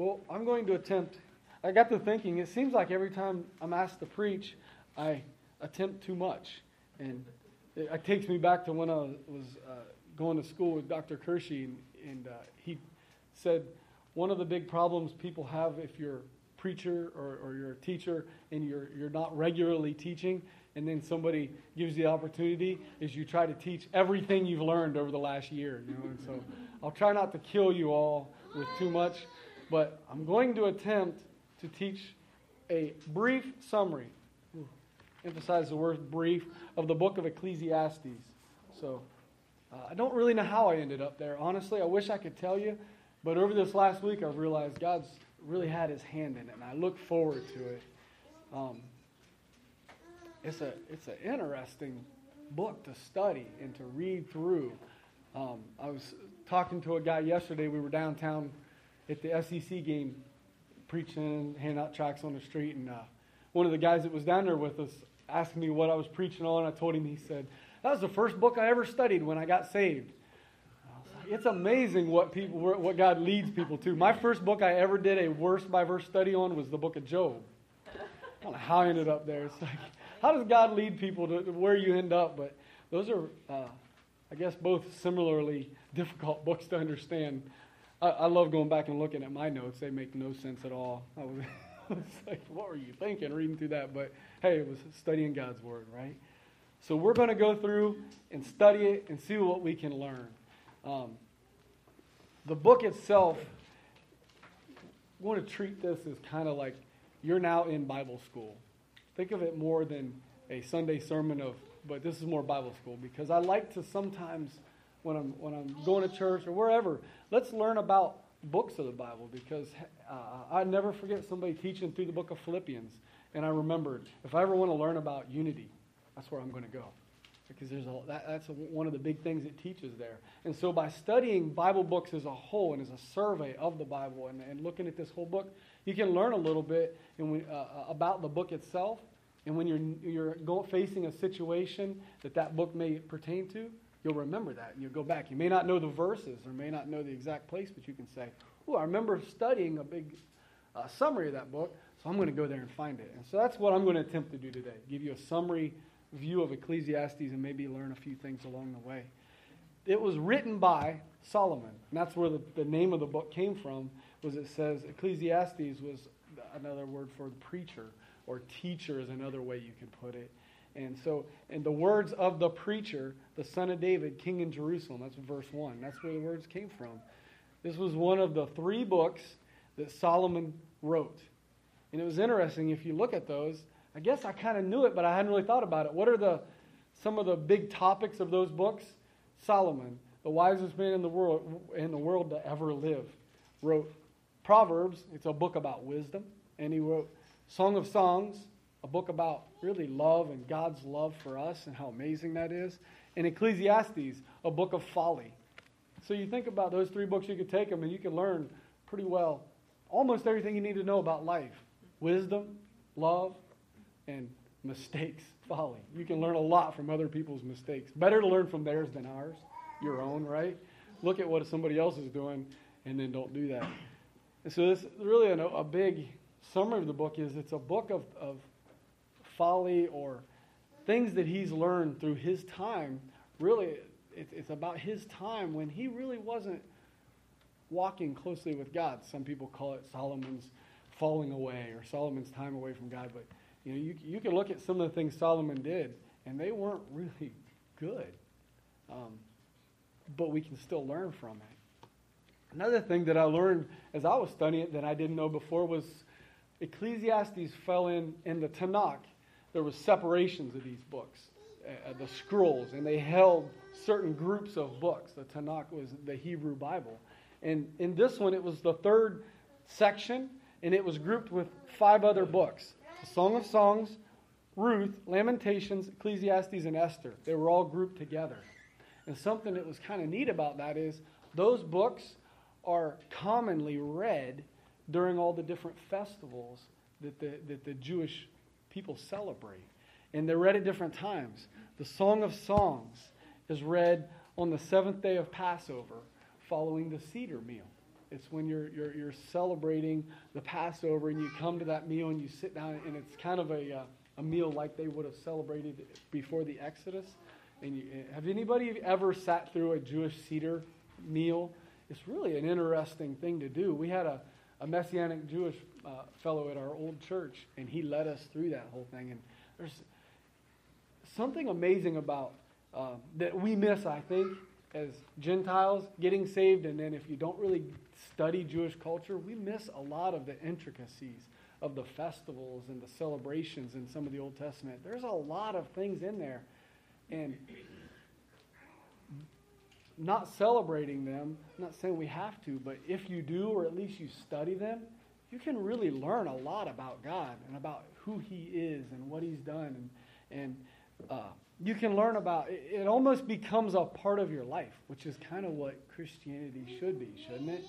Well, I'm going to attempt. I got to thinking, it seems like every time I'm asked to preach, I attempt too much. And it, it takes me back to when I was uh, going to school with Dr. Kershey, and, and uh, he said one of the big problems people have if you're a preacher or, or you're a teacher and you're, you're not regularly teaching, and then somebody gives you the opportunity, is you try to teach everything you've learned over the last year. You know? And so I'll try not to kill you all with too much. But I'm going to attempt to teach a brief summary, emphasize the word brief, of the book of Ecclesiastes. So uh, I don't really know how I ended up there. Honestly, I wish I could tell you. But over this last week, I've realized God's really had his hand in it, and I look forward to it. Um, it's, a, it's an interesting book to study and to read through. Um, I was talking to a guy yesterday. We were downtown at the SEC game preaching, handing out tracts on the street, and uh, one of the guys that was down there with us asked me what I was preaching on. I told him, he said, That was the first book I ever studied when I got saved. It's amazing what people, what God leads people to. My first book I ever did a verse by verse study on was the book of Job. I don't know how I ended up there. It's like, how does God lead people to where you end up? But those are, uh, I guess, both similarly difficult books to understand. I, I, love going back and looking at my notes. They make no sense at all. I was, I was like, what were you thinking reading through that? But hey, it was studying God's Word, right? So we're going to go through and study it and see what we can learn. Um, the book itself, I want to treat this as kind of like you're now in Bible school. Think of it more than a Sunday sermon of, but this is more Bible school because I like to sometimes when I'm when I'm going to church or wherever, let's learn about books of the Bible because uh, I never forget somebody teaching through the book of Philippians, and I remembered if I ever want to learn about unity, that's where I'm going to go because there's a, that, that's a, one of the big things it teaches there. And so by studying Bible books as a whole and as a survey of the Bible and, and looking at this whole book, you can learn a little bit we, uh, about the book itself. And when you're, you're facing a situation that that book may pertain to, you'll remember that and you'll go back. You may not know the verses or may not know the exact place, but you can say, Oh, I remember studying a big uh, summary of that book, so I'm going to go there and find it. And so that's what I'm going to attempt to do today give you a summary view of Ecclesiastes and maybe learn a few things along the way. It was written by Solomon, and that's where the, the name of the book came from, was it says Ecclesiastes was another word for preacher, or teacher is another way you can put it. And so, in the words of the preacher, the son of David, king in Jerusalem, that's verse 1. That's where the words came from. This was one of the three books that Solomon wrote. And it was interesting, if you look at those, I guess I kind of knew it, but I hadn't really thought about it. What are the some of the big topics of those books? Solomon, the wisest man in the world in the world to ever live, wrote Proverbs. It's a book about wisdom, and he wrote Song of Songs, a book about really love and God's love for us and how amazing that is. And Ecclesiastes, a book of folly. So you think about those three books, you could take them and you can learn pretty well almost everything you need to know about life wisdom, love, and mistakes, folly. You can learn a lot from other people's mistakes. Better to learn from theirs than ours, your own, right? Look at what somebody else is doing and then don't do that. And so this really a, a big summary of the book is it's a book of, of folly or things that he's learned through his time. Really, it's, about his time when he really wasn't walking closely with God. Some people call it Solomon's falling away or Solomon's time away from God, but you know, you, you can look at some of the things Solomon did, and they weren't really good. Um, but we can still learn from it. Another thing that I learned as I was studying it that I didn't know before was Ecclesiastes fell in in the Tanakh. There was separations of these books, uh, the scrolls, and they held certain groups of books. The Tanakh was the Hebrew Bible, and in this one it was the third section, and it was grouped with five other books the Song of Songs, Ruth, Lamentations, Ecclesiastes, and Esther. They were all grouped together. And something that was kind of neat about that is those books are commonly read during all the different festivals that the, that the Jewish people celebrate. And they're read at different times. The Song of Songs is read on the seventh day of Passover following the Seder meal. It's when you're, you're, you're celebrating the Passover and you come to that meal and you sit down, and it's kind of a, uh, a meal like they would have celebrated before the Exodus. And you, have anybody ever sat through a Jewish Seder meal? It's really an interesting thing to do. We had a, a Messianic Jewish uh, fellow at our old church, and he led us through that whole thing. And there's something amazing about uh, that we miss, I think, as Gentiles getting saved, and then if you don't really study Jewish culture, we miss a lot of the intricacies of the festivals and the celebrations in some of the Old Testament. There's a lot of things in there. And not celebrating them, I'm not saying we have to, but if you do, or at least you study them, you can really learn a lot about God and about who He is and what He's done. And, and uh, you can learn about it, it almost becomes a part of your life, which is kind of what Christianity should be, shouldn't it?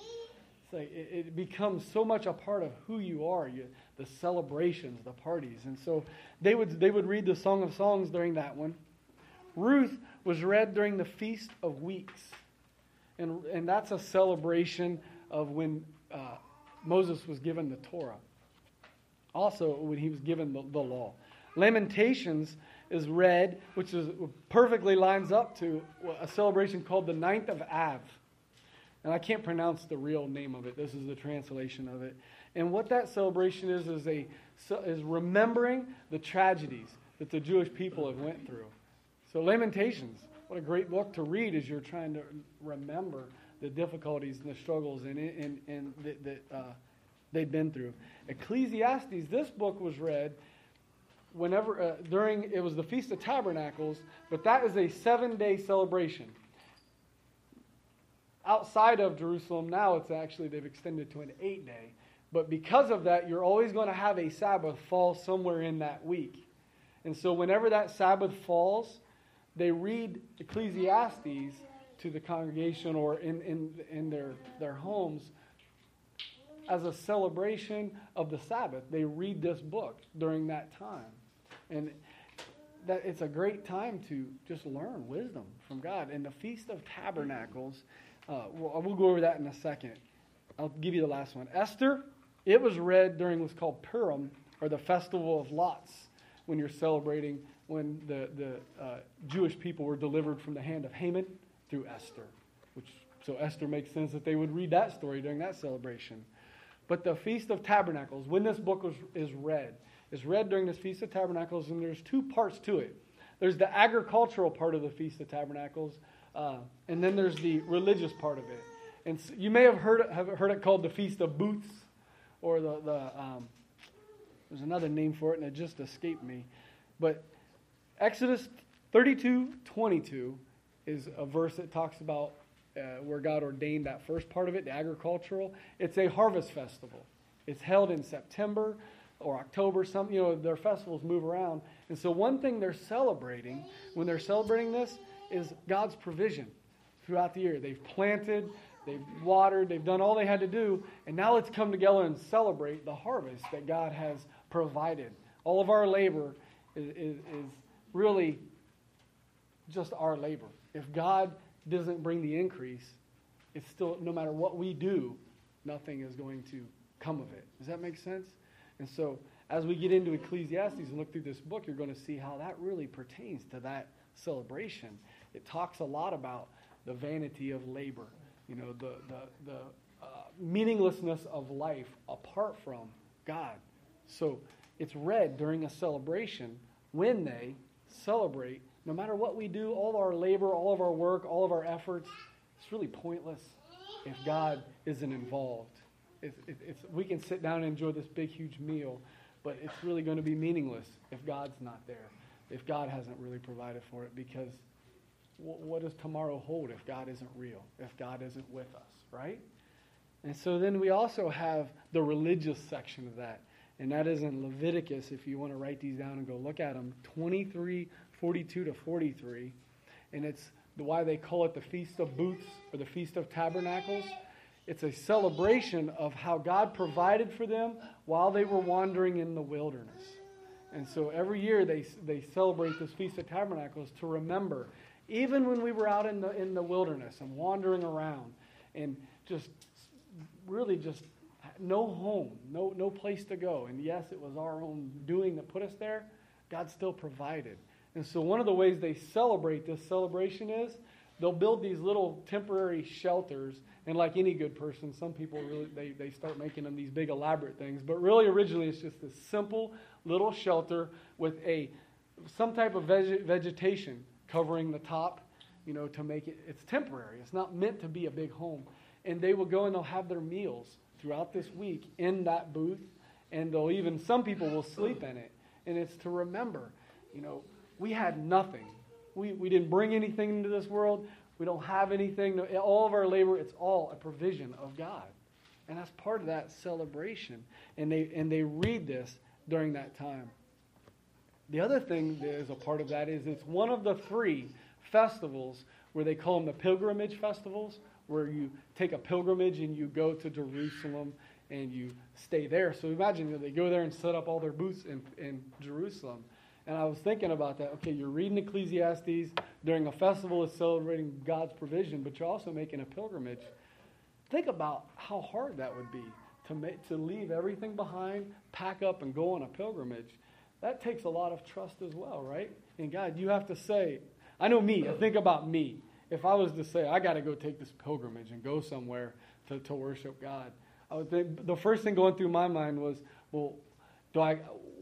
It's like it, it becomes so much a part of who you are, you, the celebrations, the parties. And so they would, they would read the Song of Songs during that one. Ruth was read during the Feast of Weeks. And, and that's a celebration of when uh, Moses was given the Torah. Also, when he was given the, the law. Lamentations is read, which is perfectly lines up to a celebration called the Ninth of Av. And I can't pronounce the real name of it. This is the translation of it. And what that celebration is is a is remembering the tragedies that the Jewish people have went through. So Lamentations, what a great book to read as you're trying to remember the difficulties and the struggles and and, and that, uh, they've been through. Ecclesiastes, this book was read whenever uh, during it was the Feast of Tabernacles, but that is a seven day celebration. Outside of Jerusalem, now it's actually they've extended to an eight day. But because of that, you're always going to have a Sabbath fall somewhere in that week. And so, whenever that Sabbath falls, they read Ecclesiastes to the congregation or in, in, in their, their homes as a celebration of the Sabbath. They read this book during that time. And that it's a great time to just learn wisdom from God. And the Feast of Tabernacles, uh, we'll, we'll go over that in a second. I'll give you the last one. Esther, it was read during what's called Purim, or the Festival of Lots, when you're celebrating when the, the uh, Jewish people were delivered from the hand of Haman through Esther. Which, so Esther makes sense that they would read that story during that celebration. But the Feast of Tabernacles, when this book was, is read, is read during this Feast of Tabernacles, and there's two parts to it. There's the agricultural part of the Feast of Tabernacles, uh, and then there's the religious part of it. And so you may have heard it, have heard it called the Feast of Booths, or the, the um, there's another name for it, and it just escaped me. But Exodus 32 22 is a verse that talks about uh, where God ordained that first part of it, the agricultural. It's a harvest festival. It's held in September or October, some, you know, their festivals move around. And so one thing they're celebrating when they're celebrating this is God's provision throughout the year. They've planted, they've watered, they've done all they had to do, and now let's come together and celebrate the harvest that God has provided. All of our labor is, is, is really just our labor. If God doesn't bring the increase, it's still, no matter what we do, nothing is going to come of it. Does that make sense? And so, as we get into Ecclesiastes and look through this book, you're going to see how that really pertains to that celebration. It talks a lot about the vanity of labor, you know, the, the, the uh, meaninglessness of life apart from God. So, it's read during a celebration when they celebrate. No matter what we do, all of our labor, all of our work, all of our efforts, it's really pointless if God isn't involved. It's, we can sit down and enjoy this big, huge meal, but it's really going to be meaningless if God's not there, if God hasn't really provided for it, because what does tomorrow hold if God isn't real, if God isn't with us, right? And so then we also have the religious section of that, and that is in Leviticus, if you want to write these down and go look at them, 23, 42 to 43. And it's why they call it the Feast of Booths or the Feast of Tabernacles it's a celebration of how God provided for them while they were wandering in the wilderness. And so every year they, they celebrate this Feast of Tabernacles to remember, even when we were out in the, in the wilderness and wandering around and just really just no home, no, no place to go. And yes, it was our own doing that put us there. God still provided. And so, one of the ways they celebrate this celebration is they'll build these little temporary shelters. And like any good person, some people really they, they start making them these big elaborate things. But really, originally, it's just this simple little shelter with a some type of veg- vegetation covering the top, you know, to make it. It's temporary. It's not meant to be a big home. And they will go and they'll have their meals throughout this week in that booth, and they'll even some people will sleep in it. And it's to remember, you know, we had nothing. We, we didn't bring anything into this world. We don't have anything. All of our labor, it's all a provision of God. And that's part of that celebration. And they, and they read this during that time. The other thing that is a part of that is it's one of the three festivals where they call them the pilgrimage festivals, where you take a pilgrimage and you go to Jerusalem and you stay there. So imagine they go there and set up all their booths in, in Jerusalem. And I was thinking about that. Okay, you're reading Ecclesiastes during a festival of celebrating God's provision, but you're also making a pilgrimage. Think about how hard that would be to, make, to leave everything behind, pack up, and go on a pilgrimage. That takes a lot of trust as well, right? And God, you have to say, I know me, I think about me. If I was to say, I got to go take this pilgrimage and go somewhere to, to worship God, I would think the first thing going through my mind was, well, do I,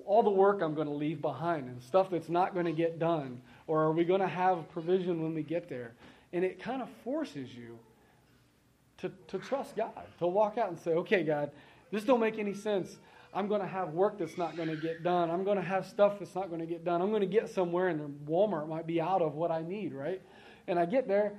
all the work I'm going to leave behind and stuff that's not going to get done? Or are we going to have provision when we get there? And it kind of forces you to, to trust God, to walk out and say, okay, God, this don't make any sense. I'm going to have work that's not going to get done. I'm going to have stuff that's not going to get done. I'm going to get somewhere and Walmart might be out of what I need, right? And I get there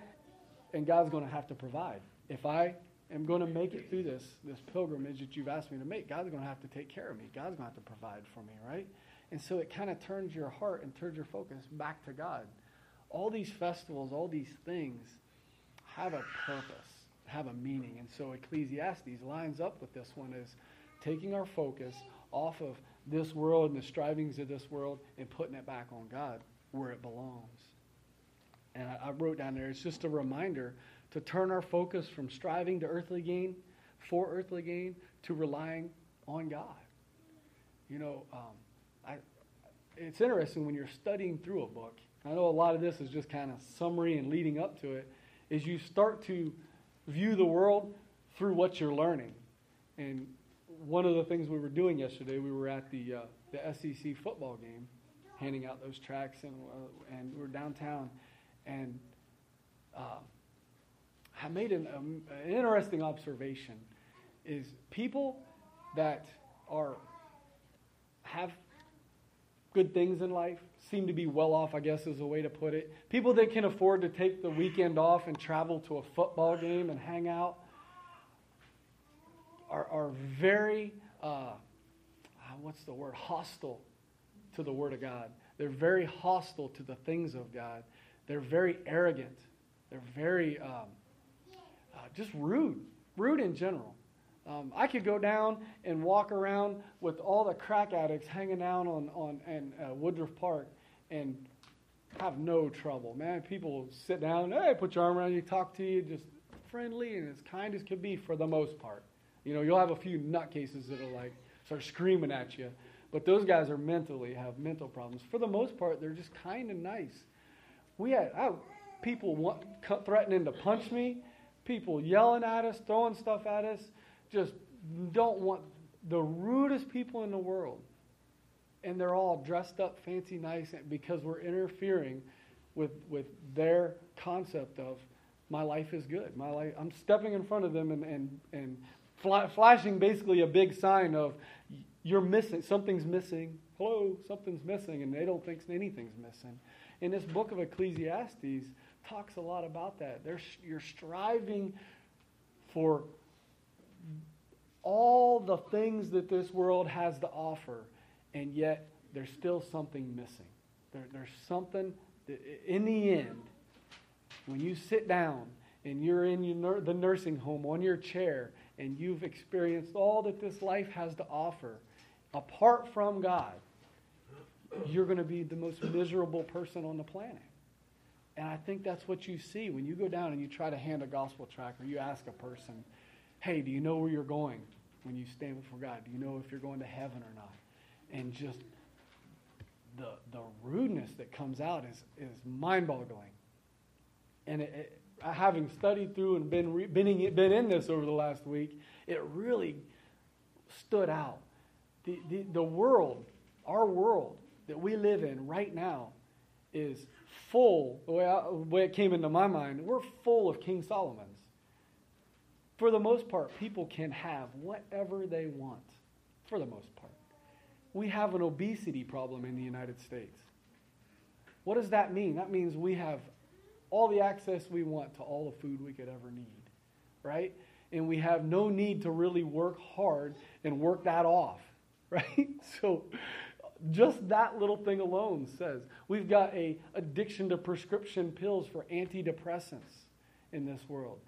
and God's going to have to provide. If I am going to make it through this, this pilgrimage that you've asked me to make, God's going to have to take care of me. God's going to have to provide for me, right? And so it kind of turns your heart and turns your focus back to God. All these festivals, all these things have a purpose, have a meaning. And so Ecclesiastes lines up with this one as taking our focus off of this world and the strivings of this world and putting it back on God where it belongs. And I, I wrote down there, it's just a reminder to turn our focus from striving to earthly gain, for earthly gain, to relying on God. You know, um, I, it's interesting when you're studying through a book. I know a lot of this is just kind of summary and leading up to it. Is you start to view the world through what you're learning. And one of the things we were doing yesterday, we were at the uh, the SEC football game, handing out those tracts, and uh, and we are downtown, and uh, made an, um, an interesting observation is people that are have good things in life seem to be well off, I guess is a way to put it. People that can afford to take the weekend off and travel to a football game and hang out are, are very, uh, what's the word, hostile to the Word of God. They're very hostile to the things of God. They're very arrogant. They're very um, uh, just rude, rude in general. Um, I could go down and walk around with all the crack addicts hanging out on, on in, uh, Woodruff Park and have no trouble. Man, people sit down, hey, put your arm around you, talk to you, just friendly and as kind as could be for the most part. You know, you'll have a few nutcases that'll like start screaming at you, but those guys are mentally have mental problems. For the most part, they're just kind and nice. We had I, people want, threatening to punch me, people yelling at us, throwing stuff at us, just don't want the rudest people in the world. And they're all dressed up, fancy, nice, because we're interfering with, with their concept of my life is good. My life, I'm stepping in front of them and, and, and flashing basically a big sign of you're missing, something's missing. Hello, something's missing, and they don't think anything's missing. In this book of Ecclesiastes talks a lot about that. They're, you're striving for all the things that this world has to offer, and yet there's still something missing. There, there's something that, in the end, when you sit down and you're in your, the nursing home on your chair and you've experienced all that this life has to offer, apart from God, you're going to be the most miserable person on the planet. And I think that's what you see when you go down and you try to hand a gospel tract or you ask a person, hey, do you know where you're going when you stand before God? Do you know if you're going to heaven or not? And just the, the rudeness that comes out is, is mind boggling. And it, it, having studied through and been, re, been, in, been in this over the last week, it really stood out. The, the, the world, our world that we live in right now, is full, the way, I, the way it came into my mind, we're full of King Solomon's. For the most part, people can have whatever they want, for the most part. We have an obesity problem in the United States. What does that mean? That means we have all the access we want to all the food we could ever need, right? And we have no need to really work hard and work that off, right? So just that little thing alone says we've got a addiction to prescription pills for antidepressants in this world.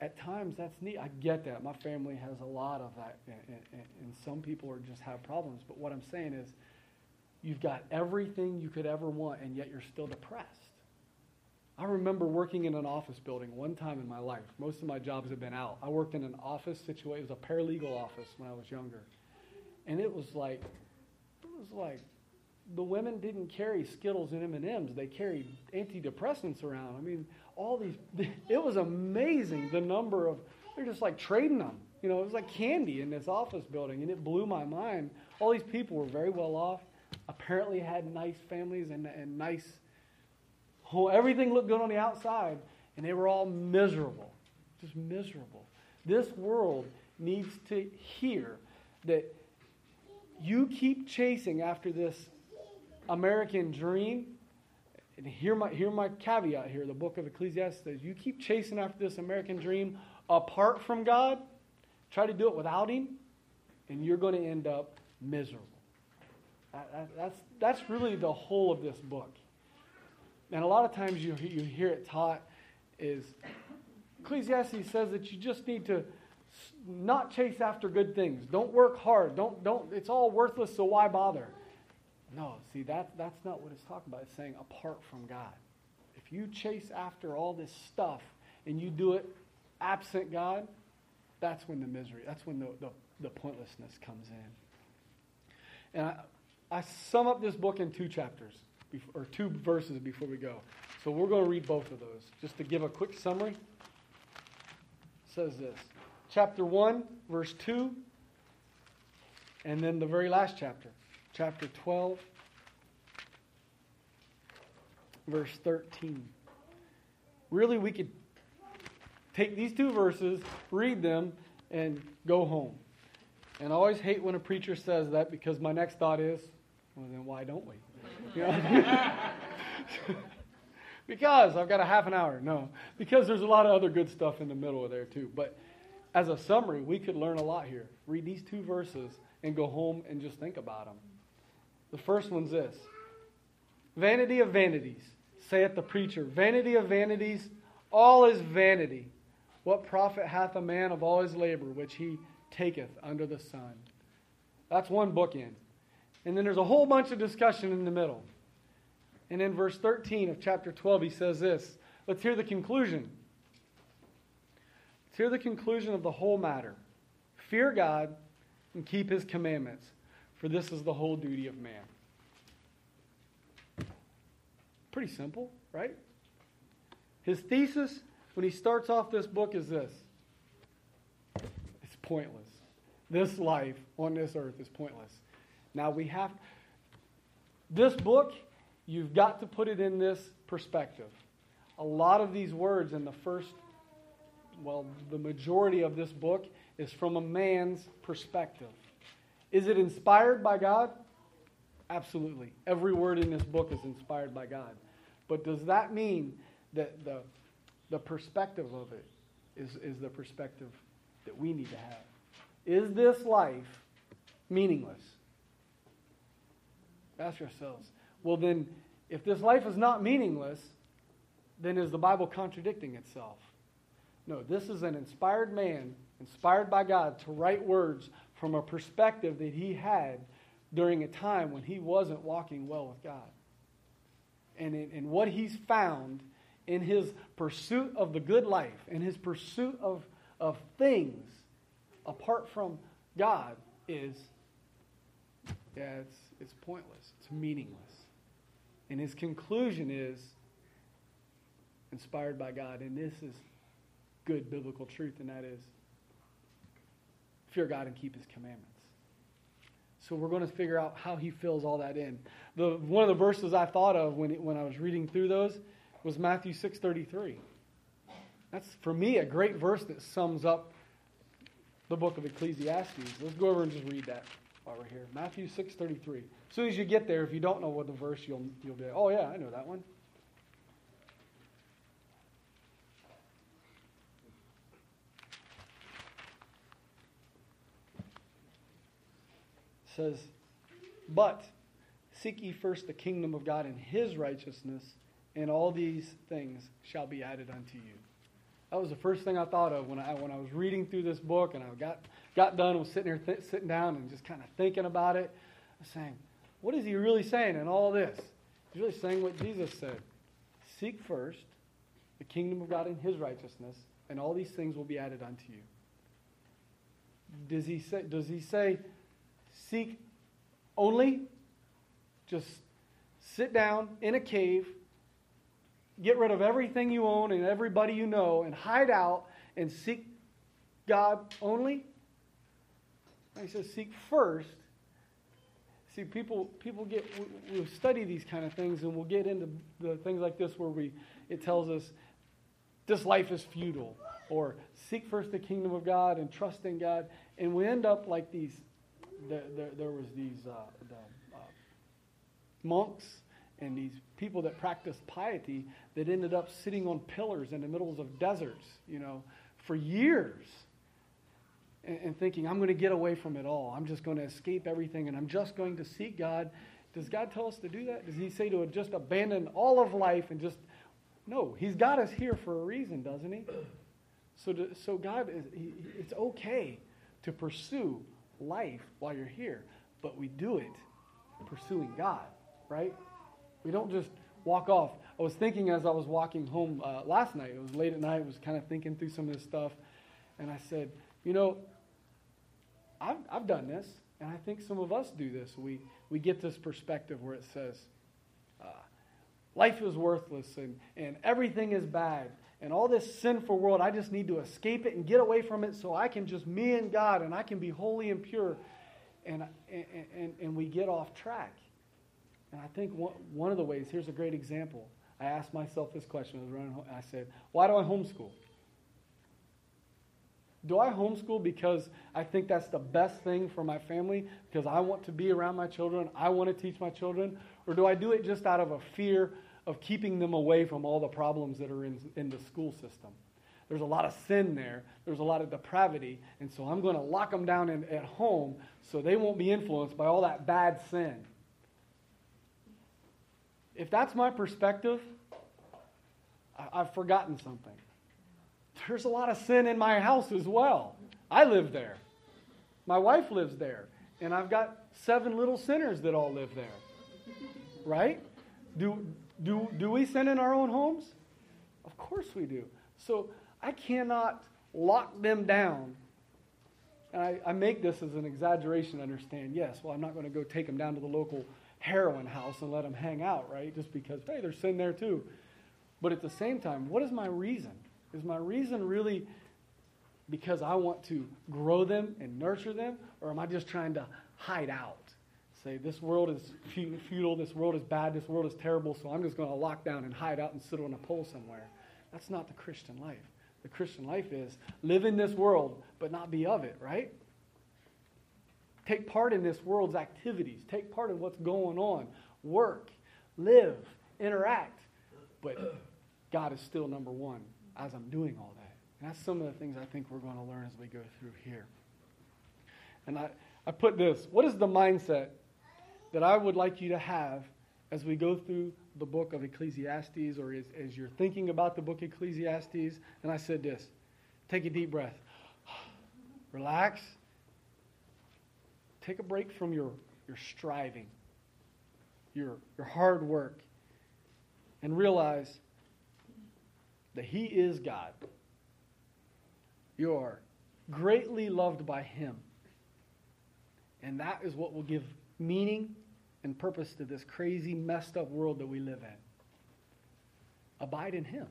At times, that's neat. I get that. My family has a lot of that, and, and, and some people are just have problems. But what I'm saying is, you've got everything you could ever want, and yet you're still depressed. I remember working in an office building one time in my life. Most of my jobs have been out. I worked in an office situation. It was a paralegal office when I was younger. And it was like was like the women didn't carry Skittles and M&Ms. They carried antidepressants around. I mean, all these, it was amazing the number of, they're just like trading them. You know, it was like candy in this office building, and it blew my mind. All these people were very well off, apparently had nice families and, and nice, home. everything looked good on the outside, and they were all miserable, just miserable. This world needs to hear that you keep chasing after this American dream, and hear my, hear my caveat here the book of Ecclesiastes says, you keep chasing after this American dream apart from God, try to do it without Him, and you're going to end up miserable. That, that's, that's really the whole of this book. And a lot of times you, you hear it taught is Ecclesiastes says that you just need to not chase after good things. Don't work hard. Don't, don't, it's all worthless, so why bother? No, see, that, that's not what it's talking about. It's saying apart from God. If you chase after all this stuff and you do it absent God, that's when the misery, that's when the, the, the pointlessness comes in. And I, I sum up this book in two chapters, before, or two verses before we go. So we're going to read both of those. Just to give a quick summary, it says this chapter 1, verse 2, and then the very last chapter, chapter 12, verse 13. Really, we could take these two verses, read them, and go home. And I always hate when a preacher says that because my next thought is, well, then why don't we? You know? because I've got a half an hour. No, because there's a lot of other good stuff in the middle of there too. But as a summary, we could learn a lot here. Read these two verses and go home and just think about them. The first one's this Vanity of vanities, saith the preacher. Vanity of vanities, all is vanity. What profit hath a man of all his labor which he taketh under the sun? That's one bookend. And then there's a whole bunch of discussion in the middle. And in verse 13 of chapter 12, he says this. Let's hear the conclusion. Hear the conclusion of the whole matter fear God and keep his commandments, for this is the whole duty of man. Pretty simple, right? His thesis when he starts off this book is this it's pointless. This life on this earth is pointless. Now we have this book, you've got to put it in this perspective. A lot of these words in the first well, the majority of this book is from a man's perspective. Is it inspired by God? Absolutely. Every word in this book is inspired by God. But does that mean that the, the perspective of it is, is the perspective that we need to have? Is this life meaningless? Ask yourselves. Well, then, if this life is not meaningless, then is the Bible contradicting itself? No, this is an inspired man, inspired by God to write words from a perspective that he had during a time when he wasn't walking well with God. And, in, and what he's found in his pursuit of the good life, in his pursuit of, of things, apart from God is, yeah, it's, it's pointless, it's meaningless. And his conclusion is inspired by God, and this is good biblical truth, and that is fear God and keep his commandments. So we're going to figure out how he fills all that in. The, one of the verses I thought of when, when I was reading through those was Matthew 6.33. That's, for me, a great verse that sums up the book of Ecclesiastes. Let's go over and just read that while we're here. Matthew 6.33. As soon as you get there, if you don't know what the verse, you'll, you'll be, oh yeah, I know that one. Says, But seek ye first the kingdom of God and his righteousness, and all these things shall be added unto you. That was the first thing I thought of when I, when I was reading through this book and I got, got done, was sitting there th- sitting down and just kind of thinking about it. I was saying, what is he really saying in all this? He's really saying what Jesus said. Seek first the kingdom of God and his righteousness, and all these things will be added unto you. Does he say, does he say seek only? Just sit down in a cave, get rid of everything you own and everybody you know, and hide out and seek God only? he says, seek first. See, people, people get, we, we study these kind of things, and we'll get into the things like this where we, it tells us this life is futile, or seek first the kingdom of God and trust in God, and we end up like these there, there, there was these uh, the, uh, monks and these people that practiced piety that ended up sitting on pillars in the middles of deserts, you know, for years and, thinking, I'm going to get away from it all. I'm just going to escape everything and I'm just going to seek God. Does God tell us to do that? Does He say to just abandon all of life and just. No, He's got us here for a reason, doesn't He? So, to, so God, is, he, it's okay to pursue life while you're here, but we do it pursuing God, right? We don't just walk off. I was thinking as I was walking home uh, last night, it was late at night, I was kind of thinking through some of this stuff, and I said, you know, I've, I've done this, and I think some of us do this. We, we get this perspective where it says, uh, life is worthless and, and everything is bad and all this sinful world, I just need to escape it and get away from it so I can just me and God and I can be holy and pure. And, and, and, and we get off track. And I think one, one of the ways, here's a great example. I asked myself this question. I was running home, I said, why do I homeschool? Do I homeschool because I think that's the best thing for my family? Because I want to be around my children? I want to teach my children? Or do I do it just out of a fear of keeping them away from all the problems that are in, in the school system. There's a lot of sin there. There's a lot of depravity. And so I'm going to lock them down in, at home so they won't be influenced by all that bad sin. If that's my perspective, I, I've forgotten something. There's a lot of sin in my house as well. I live there. My wife lives there. And I've got seven little sinners that all live there. Right? Do, do, do we sin in our own homes? Of course we do. So I cannot lock them down. And I, I make this as an exaggeration, understand. Yes, well, I'm not going to go take them down to the local heroin house and let them hang out, right? Just because, hey, there's sin there too. But at the same time, what is my reason? Is my reason really because I want to grow them and nurture them, or am I just trying to hide out? Say, this world is futile, this world is bad, this world is terrible, so I'm just going to lock down and hide out and sit on a pole somewhere. That's not the Christian life. The Christian life is live in this world, but not be of it, right? Take part in this world's activities. Take part in what's going on. Work, live, interact. But God is still number one as I'm doing all that. And that's some of the things I think we're going to learn as we go through here. And I, I put this what is the mindset that I would like you to have as we go through the book of Ecclesiastes or as, as you're thinking about the book of Ecclesiastes. And I said this take a deep breath, relax, take a break from your, your striving, your, your hard work, and realize that He is God. You are greatly loved by Him. And that is what will give meaning and purpose to this crazy, messed up world that we live in. Abide in Him.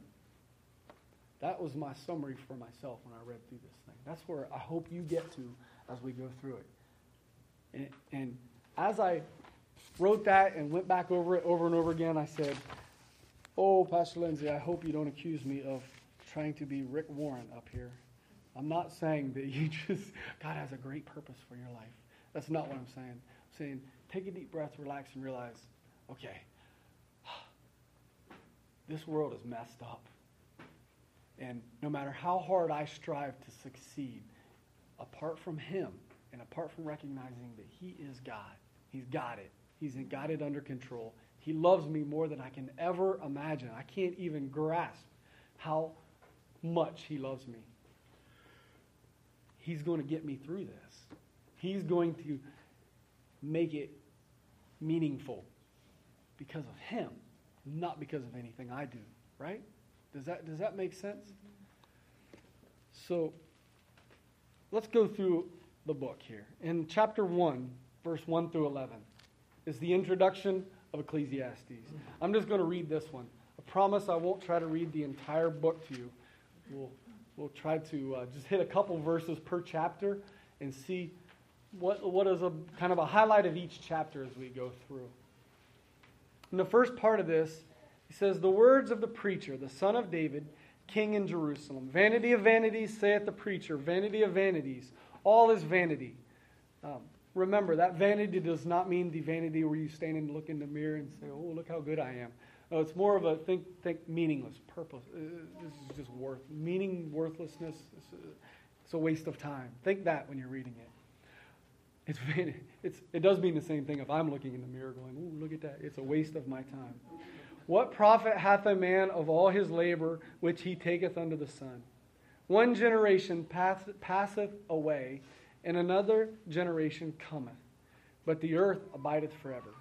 That was my summary for myself when I read through this thing. That's where I hope you get to as we go through it. And, and as I wrote that and went back over it over and over again, I said, Oh, Pastor Lindsay, I hope you don't accuse me of trying to be Rick Warren up here. I'm not saying that you just, God has a great purpose for your life. That's not what I'm saying. I'm saying take a deep breath, relax, and realize, okay, this world is messed up. And no matter how hard I strive to succeed, apart from Him and apart from recognizing that He is God, He's got it. He's got it under control. He loves me more than I can ever imagine. I can't even grasp how much He loves me. He's going to get me through this. He's going to make it meaningful because of Him, not because of anything I do, right? Does that, does that make sense? So let's go through the book here. In chapter 1, verse 1 through 11, is the introduction of Ecclesiastes. I'm just going to read this one. I promise I won't try to read the entire book to you. We'll, we'll try to uh, just hit a couple verses per chapter and see what, what is a kind of a highlight of each chapter as we go through. In the first part of this, he says, The words of the preacher, the son of David, king in Jerusalem. Vanity of vanities, saith the preacher. Vanity of vanities. All is vanity. Um, remember, that vanity does not mean the vanity where you stand and look in the mirror and say, oh, look how good I am. No, it's more of a think, think meaningless, purpose. Uh, this is just worth. Meaning, worthlessness, a, it's a waste of time. Think that when you're reading it. It's, it's, it does mean the same thing if I'm looking in the mirror going, oh, look at that. It's a waste of my time. What profit hath a man of all his labor which he taketh under the sun? One generation passeth away, and another generation cometh, but the earth abideth forever.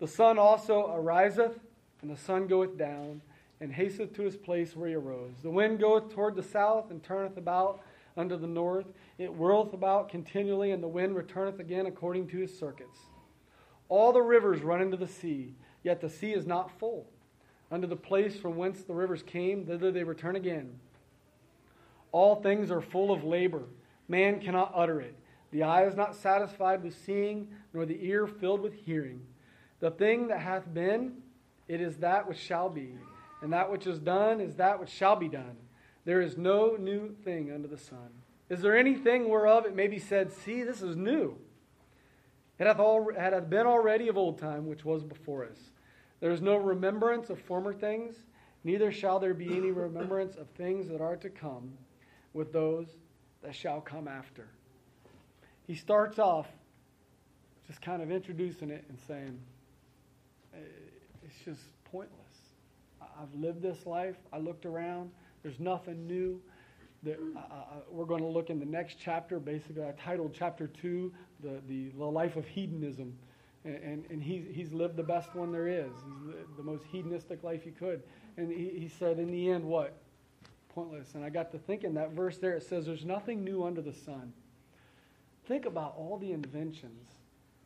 The sun also ariseth, and the sun goeth down, and hasteth to his place where he arose. The wind goeth toward the south, and turneth about unto the north. It whirleth about continually, and the wind returneth again according to his circuits. All the rivers run into the sea Yet the sea is not full. Unto the place from whence the rivers came, thither they return again. All things are full of labor. Man cannot utter it. The eye is not satisfied with seeing, nor the ear filled with hearing. The thing that hath been, it is that which shall be. And that which is done is that which shall be done. There is no new thing under the sun. Is there anything whereof it may be said, See, this is new? It hath, it hath been already of old time, which was before us. There is no remembrance of former things, neither shall there be any remembrance of things that are to come with those that shall come after. He starts off just kind of introducing it and saying, eh, it's just pointless. I've lived this life. I looked around. There's nothing new. That, uh, we're going to look in the next chapter. Basically, I titled chapter two the, the, the life of hedonism and, and he's, he's lived the best one there is. He's the most hedonistic life he could. And he, he said, in the end, what? Pointless. And I got to thinking that verse there, it says, There's nothing new under the sun. Think about all the inventions,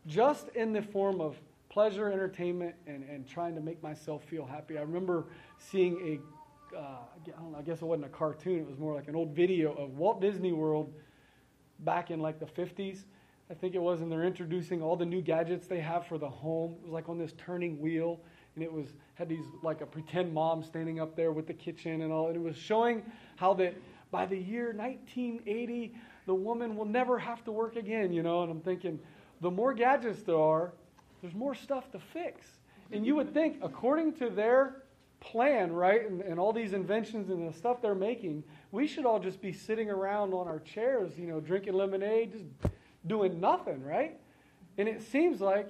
just in the form of pleasure, entertainment, and, and trying to make myself feel happy. I remember seeing a, uh, I, don't know, I guess it wasn't a cartoon, it was more like an old video of Walt Disney World back in like the 50s I think it was, and they're introducing all the new gadgets they have for the home. It was like on this turning wheel, and it was had these like a pretend mom standing up there with the kitchen and all, and it was showing how that by the year 1980, the woman will never have to work again, you know. And I'm thinking, the more gadgets there are, there's more stuff to fix. And you would think, according to their plan, right, and, and all these inventions and the stuff they're making, we should all just be sitting around on our chairs, you know, drinking lemonade, just doing nothing, right? And it seems like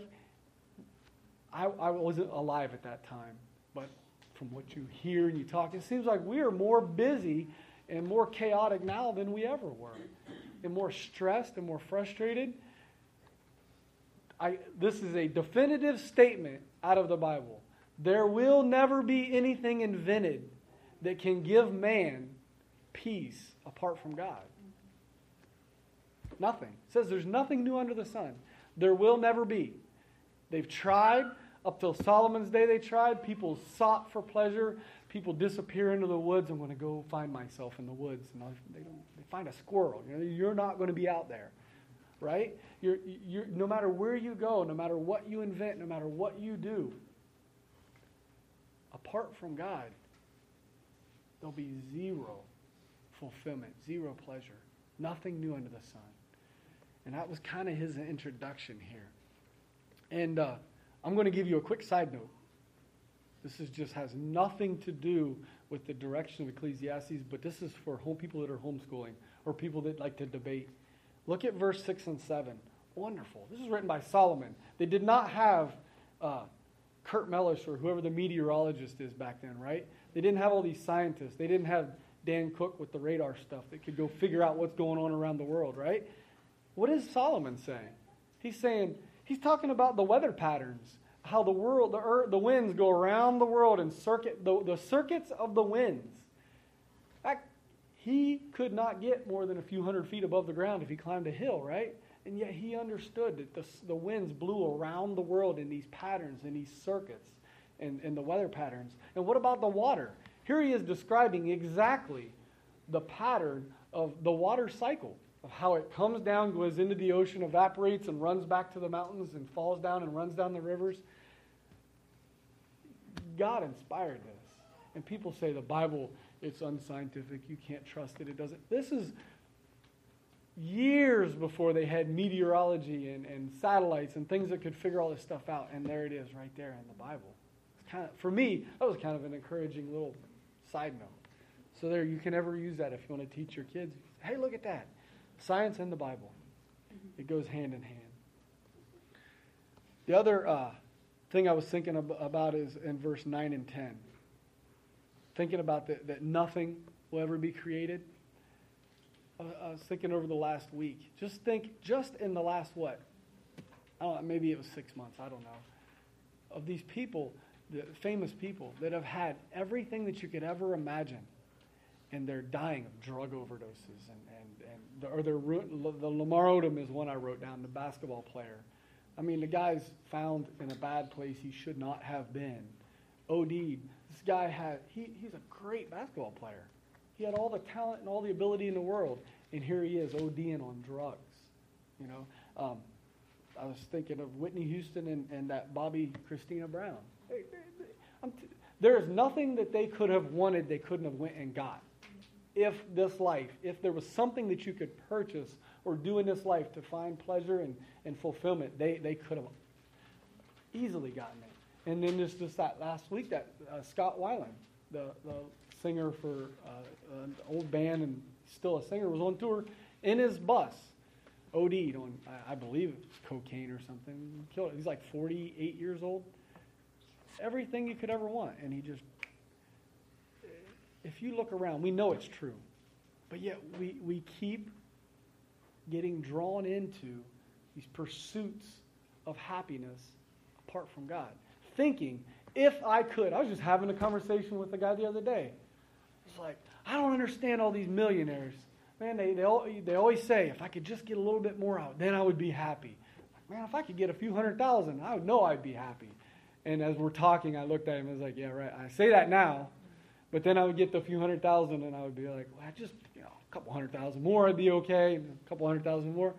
I, I wasn't alive at that time, but from what you hear and you talk, it seems like we are more busy and more chaotic now than we ever were, and more stressed and more frustrated. I, this is a definitive statement out of the Bible. There will never be anything invented that can give man peace apart from God. Nothing. It says there's nothing new under the sun. There will never be. They've tried. Up till Solomon's day, they tried. People sought for pleasure. People disappear into the woods. I'm going to go find myself in the woods. And they, they find a squirrel. You know, you're not going to be out there, right? You're, you're, no matter where you go, no matter what you invent, no matter what you do, apart from God, there'll be zero fulfillment, zero pleasure, nothing new under the sun. And that was kind of his introduction here. And uh, I'm going to give you a quick side note. This is just has nothing to do with the direction of Ecclesiastes, but this is for home people that are homeschooling or people that like to debate. Look at verse 6 and 7. Wonderful. This is written by Solomon. They did not have uh, Kurt Mellish or whoever the meteorologist is back then, right? They didn't have all these scientists. They didn't have Dan Cook with the radar stuff that could go figure out what's going on around the world, right? What is Solomon saying? He's saying, he's talking about the weather patterns, how the world, the, earth, the winds go around the world and circuit, the, the circuits of the winds. That, he could not get more than a few hundred feet above the ground if he climbed a hill, right? And yet he understood that the, the winds blew around the world in these patterns, in these circuits, and, and the weather patterns. And what about the water? Here he is describing exactly the pattern of the water cycle, of how it comes down, goes into the ocean, evaporates, and runs back to the mountains, and falls down and runs down the rivers. God inspired this. And people say the Bible, it's unscientific, you can't trust it, it doesn't. This is years before they had meteorology and, and satellites and things that could figure all this stuff out. And there it is right there in the Bible. It's kind of, for me, that was kind of an encouraging little side note. So there, you can ever use that if you want to teach your kids. Hey, look at that. Science and the Bible. It goes hand in hand. The other uh, thing I was thinking about is in verse 9 and 10. Thinking about the, that nothing will ever be created. I was thinking over the last week. Just think, just in the last what? I don't know, maybe it was six months. I don't know. Of these people, the famous people that have had everything that you could ever imagine, and they're dying of drug overdoses, and, and, and the, or they're, the Lamar Odom is one I wrote down, the basketball player. I mean, the guy's found in a bad place he should not have been. OD, this guy had, he, he's a great basketball player. He had all the talent and all the ability in the world, and here he is ODing on drugs. You know, um, I was thinking of Whitney Houston and, and that Bobbi Kristina Brown there is nothing that they could have wanted they couldn't have went and got. If this life, if there was something that you could purchase or do in this life to find pleasure and, and fulfillment, they, they could have easily gotten it. And then there's just that last week that uh, Scott Weiland, the, the singer for uh, an old band and still a singer, was on tour in his bus, OD'd on, I, I believe it was cocaine or something. Killed. He's like 48 years old everything you could ever want. And he just, if you look around, we know it's true. But yet we, we keep getting drawn into these pursuits of happiness apart from God. Thinking, if I could, I was just having a conversation with a guy the other day. It's like, I don't understand all these millionaires. Man, they, they, they always say, if I could just get a little bit more out, then I would be happy. Like, Man, if I could get a few hundred thousand, I would know I'd be happy. And as we're talking, I looked at him and was like, yeah, right. I say that now, but then I would get the few hundred thousand and I would be like, well, I just, you know, a couple hundred thousand more, I'd be okay. A couple hundred thousand more.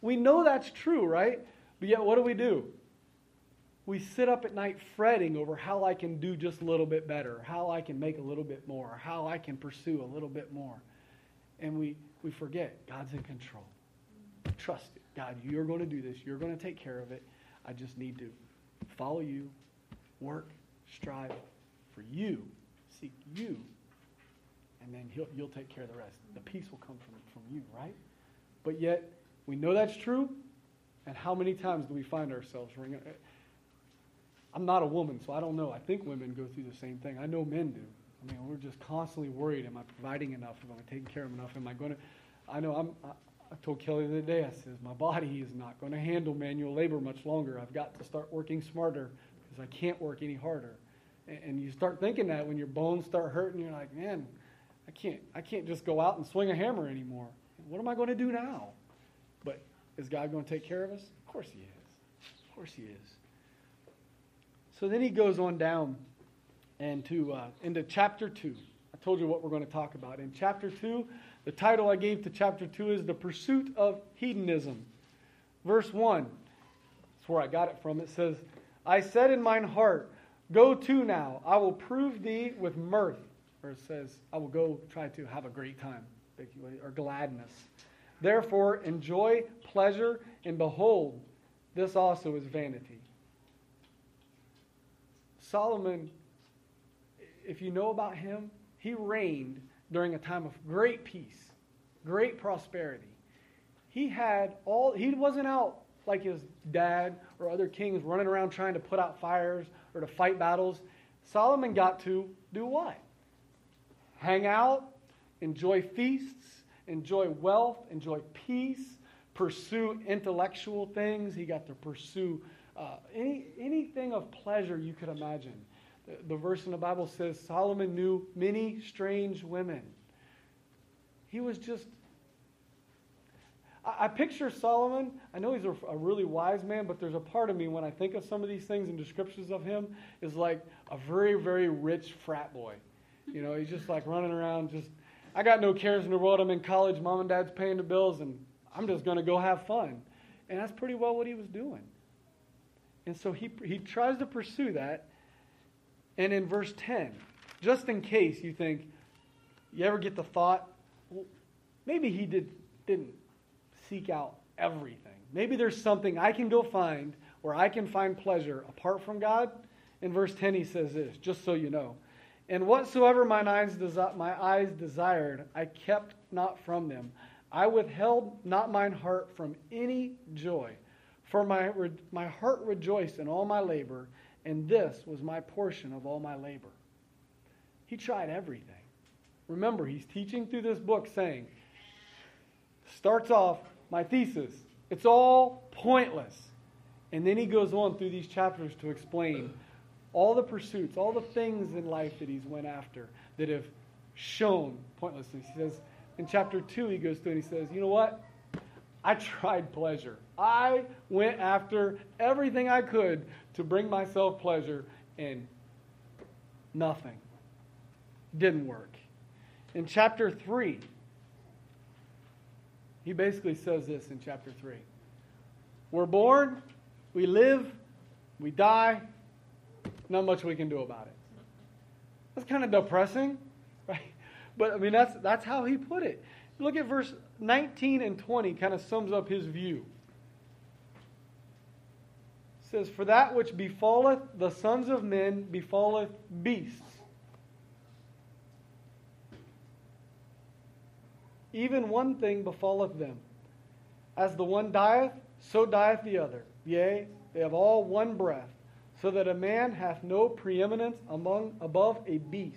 We know that's true, right? But yet, what do we do? We sit up at night fretting over how I can do just a little bit better, how I can make a little bit more, how I can pursue a little bit more. And we, we forget God's in control. Trust it. God, you're going to do this. You're going to take care of it. I just need to follow you, work, strive for you, seek you, and then he'll, you'll take care of the rest. The peace will come from, from you, right? But yet, we know that's true, and how many times do we find ourselves wringing? I'm not a woman, so I don't know. I think women go through the same thing. I know men do. I mean, we're just constantly worried. Am I providing enough? Am I taking care of enough? Am I going to? I know I'm. I, I told Kelly the other day. I says my body is not going to handle manual labor much longer. I've got to start working smarter because I can't work any harder. And, and you start thinking that when your bones start hurting, you're like, man, I can't, I can't just go out and swing a hammer anymore. What am I going to do now? But Is God going to take care of us? Of course He is. Of course He is. So then he goes on down and to uh, into chapter two. I told you what we're going to talk about in chapter two. The title I gave to chapter two is the pursuit of hedonism. Verse one. That's where I got it from. It says, "I said in mine heart, Go to now. I will prove thee with mirth." Or it says, "I will go try to have a great time." or gladness. Therefore, enjoy pleasure, and behold, this also is vanity. Solomon, if you know about him, he reigned during a time of great peace, great prosperity. He had all, he wasn't out like his dad or other kings running around trying to put out fires or to fight battles. Solomon got to do what? Hang out, enjoy feasts, enjoy wealth, enjoy peace, pursue intellectual things. He got to pursue uh, any, anything of pleasure you could imagine. The, the verse in the Bible says Solomon knew many strange women. He was just I, picture Solomon. I know he's a, a, really wise man, but there's a part of me when I think of some of these things and descriptions of him is like a very, very rich frat boy. You know, he's just like running around, just I got no cares in the world. I'm in college. Mom and dad's paying the bills, and I'm just going to go have fun. And that's pretty well what he was doing. And so he, he tries to pursue that. And in verse 10, just in case you think, you ever get the thought, well, maybe he did, didn't seek out everything. Maybe there's something I can go find where I can find pleasure apart from God. In verse 10, he says this, just so you know. And whatsoever mine eyes, desi- my eyes desired, I kept not from them. I withheld not mine heart from any joy. For my, my heart rejoiced in all my labor, and this was my portion of all my labor. He tried everything. Remember, he's teaching through this book saying, starts off, my thesis, it's all pointless. And then he goes on through these chapters to explain all the pursuits, all the things in life that he's went after that have shown pointlessness. He says in chapter 2, he goes through and he says, You know what? I tried pleasure. I went after everything I could to bring myself pleasure, and nothing. Didn't work. In chapter 3, he basically says this in chapter 3 We're born, we live, we die, not much we can do about it. That's kind of depressing, right? But I mean, that's, that's how he put it. Look at verse 19 and 20, kind of sums up his view. It says, For that which befalleth the sons of men befalleth beasts. Even one thing befalleth them. As the one dieth, so dieth the other. Yea, they have all one breath so that a man hath no preeminence among above a beast.